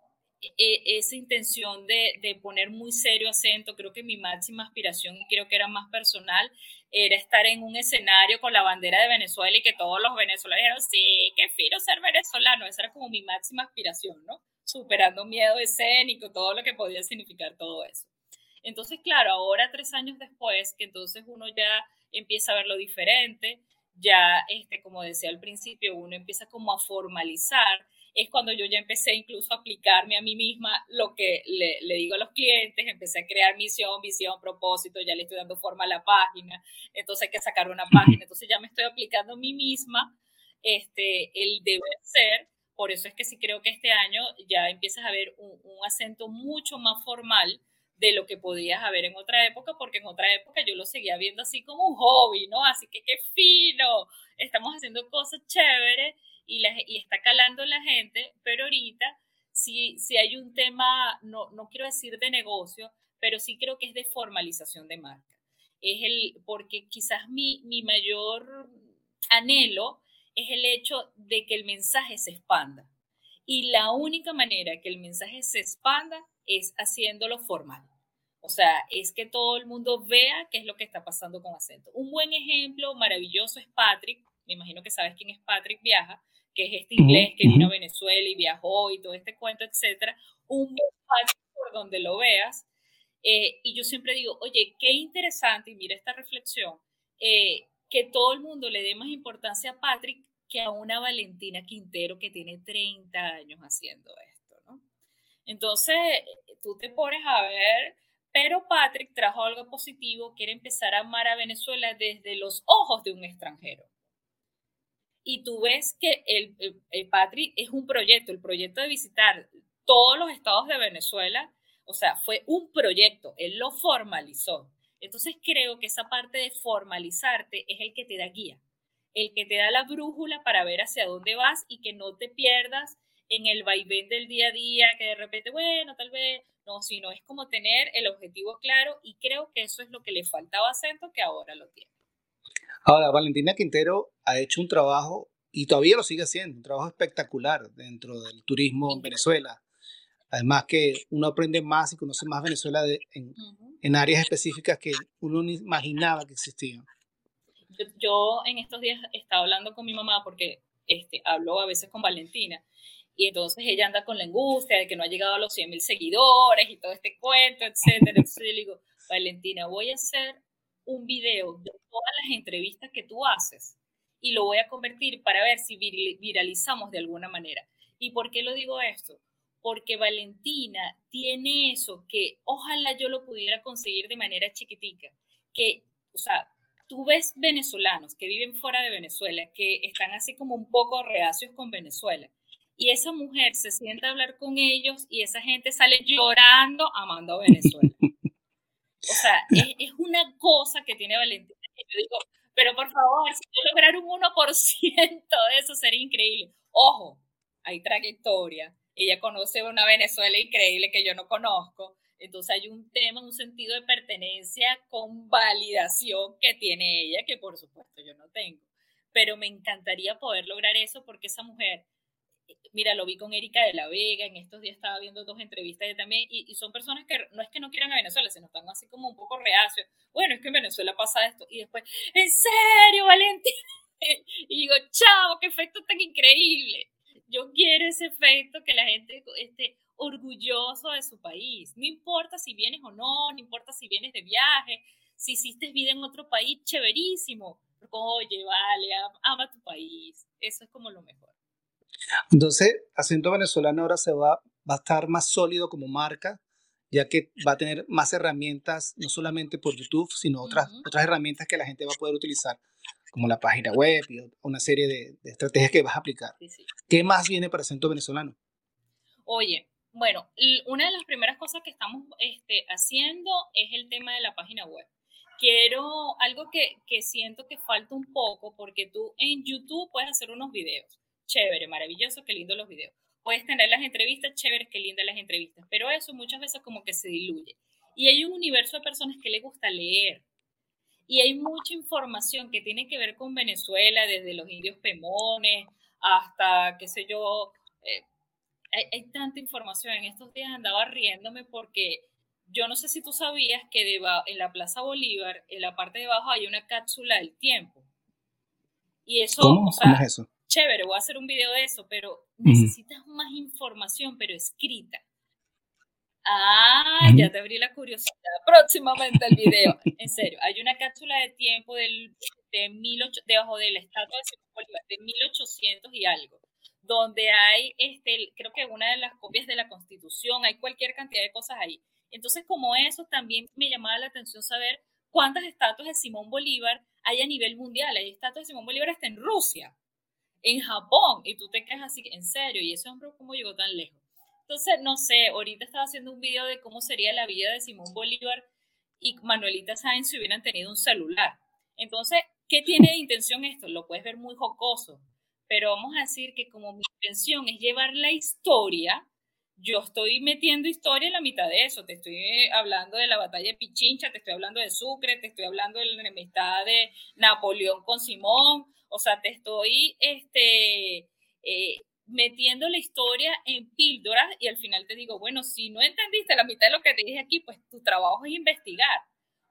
e, esa intención de, poner muy serio acento. Creo que mi máxima aspiración, y creo que era más personal, era estar en un escenario con la bandera de Venezuela y que todos los venezolanos dijeran, sí, qué fino ser venezolano. Esa era como mi máxima aspiración, ¿no? Superando miedo escénico, todo lo que podía significar todo eso. Entonces, claro, ahora tres años después, que entonces uno ya empieza a ver lo diferente, ya, este, como decía al principio, uno empieza como a formalizar, es cuando yo ya empecé incluso a aplicarme a mí misma lo que le, le, digo a los clientes, empecé a crear misión, visión, propósito, ya le estoy dando forma a la página, entonces hay que sacar una página, entonces ya me estoy aplicando a mí misma este, el deber ser, por eso es que sí creo que este año ya empiezas a ver un, un acento mucho más formal, de lo que podías haber en otra época, porque en otra época yo lo seguía viendo así como un hobby, ¿no? Así que qué fino, estamos haciendo cosas chéveres y, la, y está calando la gente, pero ahorita sí, sí hay un tema, no, no quiero decir de negocio, pero sí creo que es de formalización de marca. Es el, porque quizás mi, mi mayor anhelo es el hecho de que el mensaje se expanda. Y la única manera que el mensaje se expanda es haciéndolo formal. O sea, es que todo el mundo vea qué es lo que está pasando con acento. Un buen ejemplo maravilloso es Patrick. Me imagino que sabes quién es Patrick Viaja, que es este inglés que vino a Venezuela y viajó y todo este cuento, etcétera. Un buen Patrick por donde lo veas. Eh, y yo siempre digo, oye, qué interesante, y mira esta reflexión, eh, que todo el mundo le dé más importancia a Patrick que a una Valentina Quintero que tiene 30 años haciendo esto. Entonces, tú te pones a ver, pero Patrick trajo algo positivo, quiere empezar a amar a Venezuela desde los ojos de un extranjero. Y tú ves que el, Patrick es un proyecto, el proyecto de visitar todos los estados de Venezuela, o sea, fue un proyecto, él lo formalizó. Entonces creo que esa parte de formalizarte es el que te da guía el que te da la brújula para ver hacia dónde vas y que no te pierdas en el vaivén del día a día, que de repente, bueno, tal vez, no, sino es como tener el objetivo claro y creo que eso es lo que le faltaba a Acento que ahora lo tiene. Ahora, Valentina Quintero ha hecho un trabajo y todavía lo sigue haciendo, un trabajo espectacular dentro del turismo en Venezuela. Además que uno aprende más y conoce más Venezuela en, en áreas específicas que uno ni imaginaba que existían yo, en estos días estaba hablando con mi mamá porque este, hablo a veces con Valentina y entonces ella anda con la angustia de que no ha llegado a los 100 mil seguidores y todo este cuento, etcétera. Entonces yo le digo, Valentina, voy a hacer un video de todas las entrevistas que tú haces y lo voy a convertir para ver si viralizamos de alguna manera. ¿Y por qué lo digo esto? Porque Valentina tiene eso que ojalá yo lo pudiera conseguir de manera chiquitica, que, o sea, tú ves venezolanos que viven fuera de Venezuela, que están así como un poco reacios con Venezuela, y esa mujer se sienta a hablar con ellos y esa gente sale llorando amando a Venezuela. O sea, es, una cosa que tiene Valentina. Yo digo, pero por favor, si yo lograr un 1% de eso sería increíble. Ojo, hay trayectoria. Ella conoce una Venezuela increíble que yo no conozco. Entonces hay un tema, un sentido de pertenencia con validación que tiene ella, que por supuesto yo no tengo. Pero me encantaría poder lograr eso porque esa mujer mira, lo vi con Erika de la Vega, en estos días estaba viendo dos entrevistas de también, y, son personas que no es que no quieran a Venezuela, sino están así como un poco reacios. Bueno, es que en Venezuela pasa esto, y después, ¿en serio, Valentín? *laughs* y digo, chavo, qué efecto tan increíble. Yo quiero ese efecto que la gente esté orgulloso de su país. No importa si vienes o no, no importa si vienes de viaje, si hiciste vida en otro país, chéverísimo. Oye, vale, ama tu país. Eso es como lo mejor. Entonces, Acento Venezolano ahora se va, va a estar más sólido como marca, ya que va a tener más herramientas, no solamente por YouTube, sino otras, otras herramientas que la gente va a poder utilizar, como la página web y una serie de, estrategias que vas a aplicar. ¿Qué más viene para Acento Venezolano? Oye, bueno, una de las primeras cosas que estamos este, haciendo es el tema de la página web. Quiero algo que, que siento que falta un poco, porque tú en YouTube puedes hacer unos videos chévere, maravilloso, qué lindo los videos. Puedes tener las entrevistas, chévere, qué lindas las entrevistas, pero eso muchas veces como que se diluye. Y hay un universo de personas que les gusta leer. Y hay mucha información que tiene que ver con Venezuela, desde los indios pemones hasta, qué sé yo, eh, hay, tanta información. En estos días andaba riéndome porque yo no sé si tú sabías que en la Plaza Bolívar, en la parte de abajo, hay una cápsula del tiempo. Y eso, ¿Cómo? ¿Cómo es eso? Chévere, voy a hacer un video de eso, pero necesitas más información, pero escrita. Ah, ya te abrí la curiosidad. Próximamente el video. *laughs* En serio, hay una cápsula de tiempo del, de debajo de la estatua de de 1800 y algo, donde hay, este, creo que una de las copias de la Constitución, hay cualquier cantidad de cosas ahí. Entonces, como eso, también me llamaba la atención saber cuántas estatuas de Simón Bolívar hay a nivel mundial. Hay estatuas de Simón Bolívar hasta en Rusia en Japón y tú te quedas así, en serio, y ese hombre cómo llegó tan lejos. Entonces, no sé, ahorita estaba haciendo un video de cómo sería la vida de Simón Bolívar y Manuelita Sáenz si hubieran tenido un celular. Entonces, ¿qué tiene de intención esto? Lo puedes ver muy jocoso, pero vamos a decir que como mi intención es llevar la historia, yo estoy metiendo historia en la mitad de eso. Te estoy hablando de la batalla de Pichincha, te estoy hablando de Sucre, te estoy hablando de la enemistad de Napoleón con Simón, o sea, te estoy este, eh, metiendo la historia en píldoras y al final te digo, bueno, si no entendiste la mitad de lo que te dije aquí, pues tu trabajo es investigar.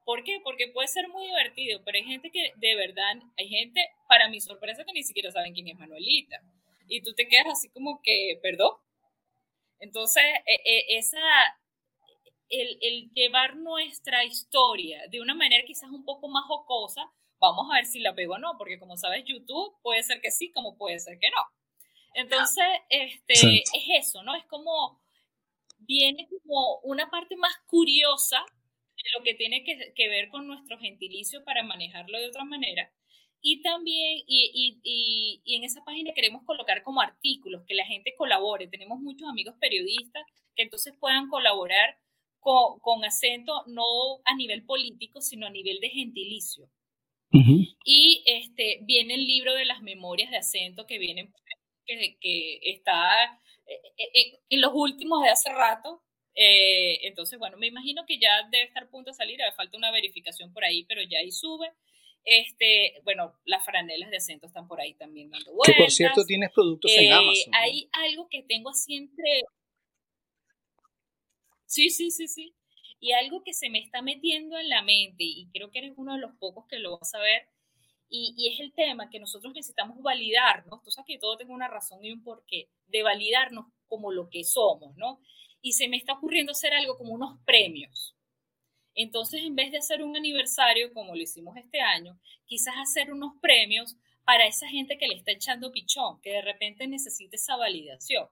¿Por qué? Porque puede ser muy divertido, pero hay gente que de verdad, hay gente, para mi sorpresa, que ni siquiera saben quién es Manuelita. Y tú te quedas así como que, perdón. Entonces, e, e, esa, el, el llevar nuestra historia de una manera quizás un poco más jocosa, Vamos a ver si la pego o no, porque como sabes, YouTube puede ser que sí, como puede ser que no. Entonces, este, es eso, ¿no? Es como, viene como una parte más curiosa de lo que tiene que, que ver con nuestro gentilicio para manejarlo de otra manera. Y también, y, y, y, en esa página queremos colocar como artículos, que la gente colabore. Tenemos muchos amigos periodistas que entonces puedan colaborar con, con acento no a nivel político, sino a nivel de gentilicio. Y este, viene el libro de las memorias de acento que viene, que, que está eh, eh, eh, en los últimos de hace rato. entonces, bueno, me imagino que ya debe estar a punto de salir, falta una verificación por ahí, pero ya ahí sube. Este, bueno, las franelas de acento están por ahí también dando vueltas. Que por cierto tienes productos en Amazon. Hay algo que tengo así entre... Sí, sí, sí, sí. Y algo que se me está metiendo en la mente, y creo que eres uno de los pocos que lo vas a ver, y, es el tema que nosotros necesitamos validarnos, tú sabes que todo tiene una razón y un porqué, de validarnos como lo que somos, ¿no? Y se me está ocurriendo hacer algo como unos premios. Entonces, en vez de hacer un aniversario como lo hicimos este año, quizás hacer unos premios para esa gente que le está echando pichón, que de repente necesita esa validación.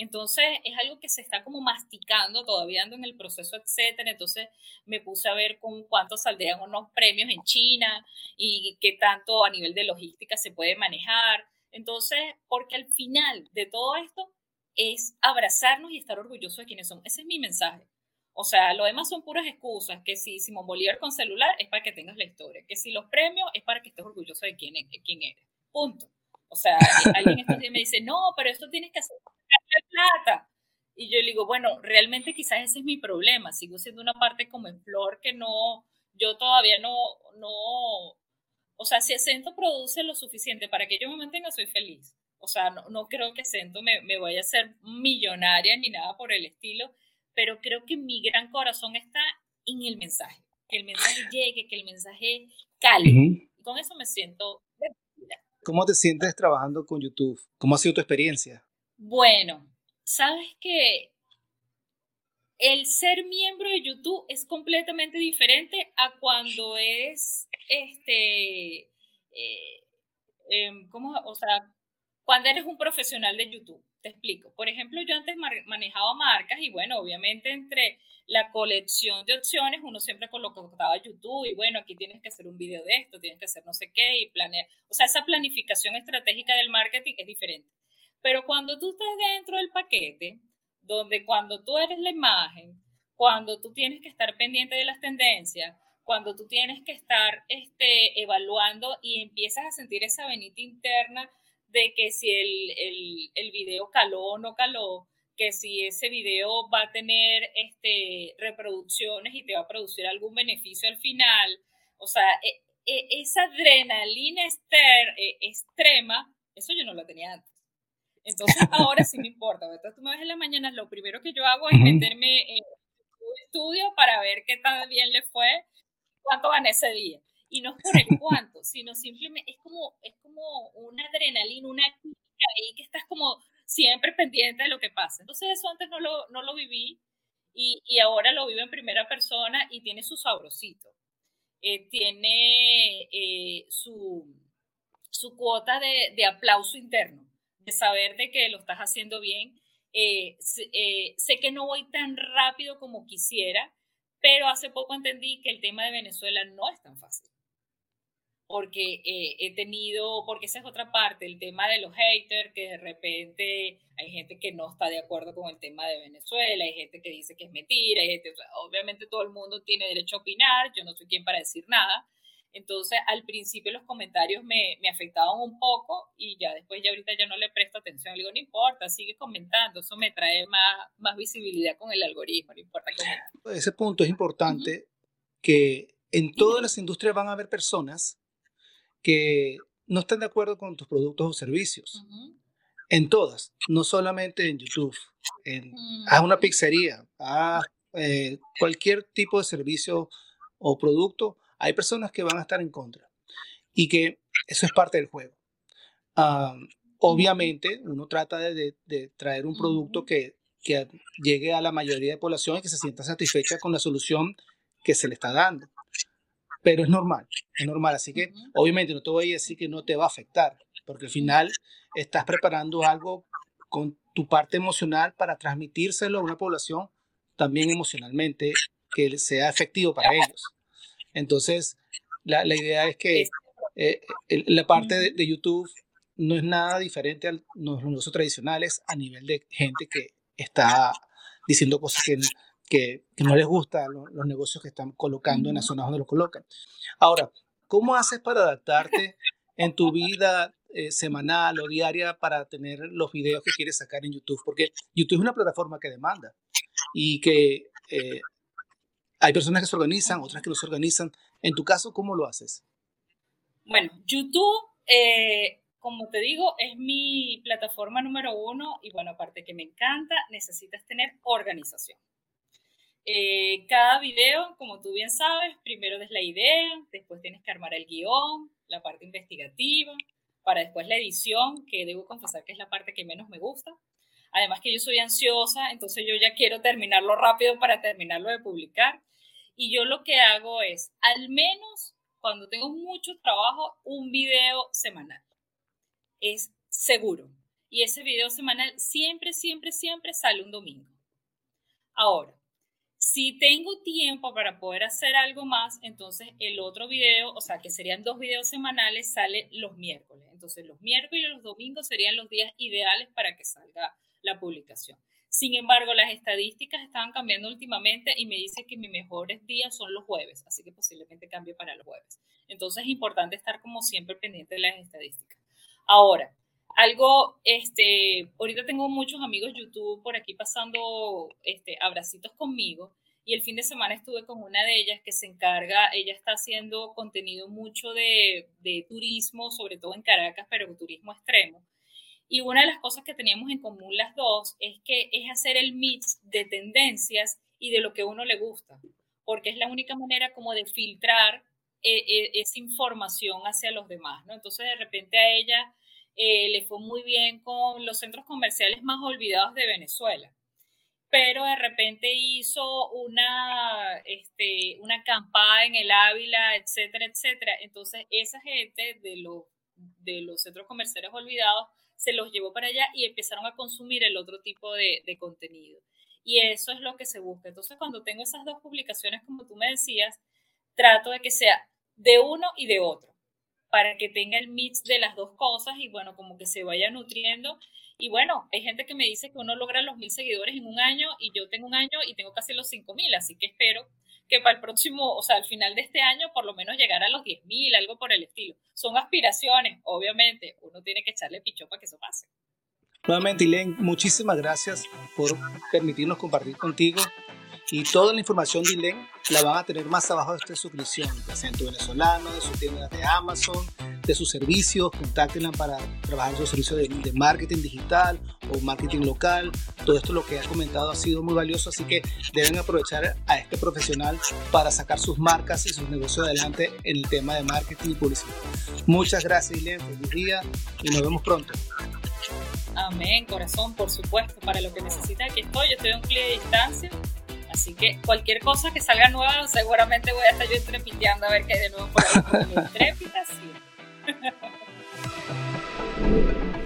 Entonces es algo que se está como masticando, todavía ando en el proceso, etcétera. Entonces me puse a ver con cuánto saldrían unos premios en China y qué tanto a nivel de logística se puede manejar. Entonces, porque al final de todo esto es abrazarnos y estar orgullosos de quienes somos. Ese es mi mensaje. O sea, lo demás son puras excusas, que si Simón Bolívar con celular es para que tengas la historia, que si los premios es para que estés orgulloso de quién, de quién eres. Punto. O sea, *laughs* alguien estos días me dice, no, pero esto tienes que hacer plata. Y yo le digo, bueno, realmente quizás ese es mi problema. Sigo siendo una parte como en flor que no, yo todavía no, no, o sea, si Acento produce lo suficiente para que yo me mantenga, soy feliz. O sea, no, no creo que Acento me, me vaya a ser millonaria ni nada por el estilo, pero creo que mi gran corazón está en el mensaje. Que el mensaje llegue, que el mensaje cale. Y con eso me siento ¿Cómo te sientes trabajando con YouTube? ¿Cómo ha sido tu experiencia? Bueno, sabes que el ser miembro de YouTube es completamente diferente a cuando es este, eh, em, ¿cómo? O sea, cuando eres un profesional de YouTube. Te explico. Por ejemplo, yo antes manejaba marcas y bueno, obviamente entre la colección de opciones uno siempre colocaba YouTube y bueno, aquí tienes que hacer un video de esto, tienes que hacer no sé qué y planear. O sea, esa planificación estratégica del marketing es diferente. Pero cuando tú estás dentro del paquete, donde cuando tú eres la imagen, cuando tú tienes que estar pendiente de las tendencias, cuando tú tienes que estar este, evaluando y empiezas a sentir esa venita interna de que si el, el, el, video caló o no caló, que si ese video va a tener este, reproducciones y te va a producir algún beneficio al final. O sea, e, e, esa adrenalina ester, e, extrema, eso yo no lo tenía antes. Entonces ahora sí me importa. Entonces tú me ves en la mañana, lo primero que yo hago es meterme en un estudio para ver qué tan bien le fue, cuánto gané ese día y no es por el *laughs* cuánto, sino simplemente es como, es como una adrenalina, una química ahí que estás como siempre pendiente de lo que pasa. Entonces eso antes no lo, no lo viví y, y ahora lo vivo en primera persona y tiene su sabrosito. Eh, tiene eh, su, su cuota de, de, aplauso interno, de saber de que lo estás haciendo bien. Eh, sé que no voy tan rápido como quisiera, pero hace poco entendí que el tema de Venezuela no es tan fácil porque eh, he tenido, porque esa es otra parte, el tema de los haters, que de repente hay gente que no está de acuerdo con el tema de Venezuela, hay gente que dice que es mentira, hay gente, obviamente todo el mundo tiene derecho a opinar, yo no soy quien para decir nada. Entonces, al principio los comentarios me, me afectaban un poco y ya después, ya ahorita ya no le presto atención. Le digo, no importa, sigue comentando, eso me trae más, más visibilidad con el algoritmo, no importa Ese punto es importante, que en todas las industrias van a haber personas que no están de acuerdo con tus productos o servicios. En todas, no solamente en YouTube. En, Haz una pizzería, haz eh, cualquier tipo de servicio o producto, hay personas que van a estar en contra. Y que eso es parte del juego. obviamente, uno trata de, traer un producto que, que llegue a la mayoría de población y que se sienta satisfecha con la solución que se le está dando pero es normal, es normal. Así que obviamente no te voy a decir que no te va a afectar, porque al final estás preparando algo con tu parte emocional para transmitírselo a una población también emocionalmente que sea efectivo para ellos. Entonces, la, la idea es que eh, la parte de, YouTube no es nada diferente a los negocios tradicionales a nivel de gente que está diciendo cosas que que, no les gusta los negocios que están colocando en las zonas donde los colocan. Ahora, ¿cómo haces para adaptarte en tu vida eh, semanal o diaria para tener los videos que quieres sacar en YouTube? Porque YouTube es una plataforma que demanda y que eh, hay personas que se organizan, otras que no se organizan. En tu caso, ¿cómo lo haces? Bueno, YouTube, eh, como te digo, es mi plataforma número uno y bueno, aparte que me encanta, necesitas tener organización. Eh, cada video, como tú bien sabes, primero es la idea, después tienes que armar el guion, la parte investigativa, para después la edición, que debo confesar que es la parte que menos me gusta. Además que yo soy ansiosa, entonces yo ya quiero terminarlo rápido para terminarlo de publicar. Y yo lo que hago es, al menos cuando tengo mucho trabajo, un video semanal. Es seguro. y ese video semanal siempre, siempre, siempre sale un domingo. Ahora, si tengo tiempo para poder hacer algo más, entonces el otro video, o sea, que serían dos videos semanales, sale los miércoles. Entonces los miércoles y los domingos serían los días ideales para que salga la publicación. Sin embargo, las estadísticas estaban cambiando últimamente y me dice que mis mejores días son los jueves, así que posiblemente cambie para los jueves. Entonces es importante estar como siempre pendiente de las estadísticas. Ahora, algo, este, ahorita tengo muchos amigos YouTube por aquí pasando este, abracitos conmigo y el fin de semana estuve con una de ellas que se encarga, ella está haciendo contenido mucho de, de turismo, sobre todo en Caracas, pero turismo extremo. Y una de las cosas que teníamos en común las dos es que es hacer el mix de tendencias y de lo que a uno le gusta, porque es la única manera como de filtrar eh, eh, esa información hacia los demás, ¿no? Entonces de repente a ella eh, le fue muy bien con los centros comerciales más olvidados de Venezuela, pero de repente hizo una, este, una acampada en el Ávila, etcétera, etcétera. Entonces esa gente de, los de los centros comerciales olvidados se los llevó para allá y empezaron a consumir el otro tipo de, contenido. Y eso es lo que se busca. Entonces, cuando tengo esas dos publicaciones, como tú me decías, trato de que sea de uno y de otro, para que tenga el mix de las dos cosas y bueno, como que se vaya nutriendo. Y bueno, hay gente que me dice que uno logra los mil seguidores en un año y yo tengo un año y tengo casi los cinco mil, así que espero que para el próximo, o sea, al final de este año, por lo menos llegar a los 10.000, algo por el estilo. Son aspiraciones, obviamente, uno tiene que echarle pichón para que eso pase. Nuevamente, Ilen, muchísimas gracias por permitirnos compartir contigo. Y toda la información de Ilen la van a tener más abajo de esta suscripción, de acento venezolano, de su tienda de Amazon, de sus servicios, contáctenla para trabajar sus servicios de, de, marketing digital o marketing local. Todo esto lo que ha comentado ha sido muy valioso, así que deben aprovechar a este profesional para sacar sus marcas y sus negocios adelante en el tema de marketing y publicidad. Muchas gracias, Ilen, feliz día y nos vemos pronto. Amén, corazón, por supuesto, para lo que necesita aquí estoy, yo estoy a un clic de distancia Así que cualquier cosa que salga nueva, seguramente voy a estar yo entrepiteando a ver qué hay de nuevo por ahí. *laughs* Sí. *laughs*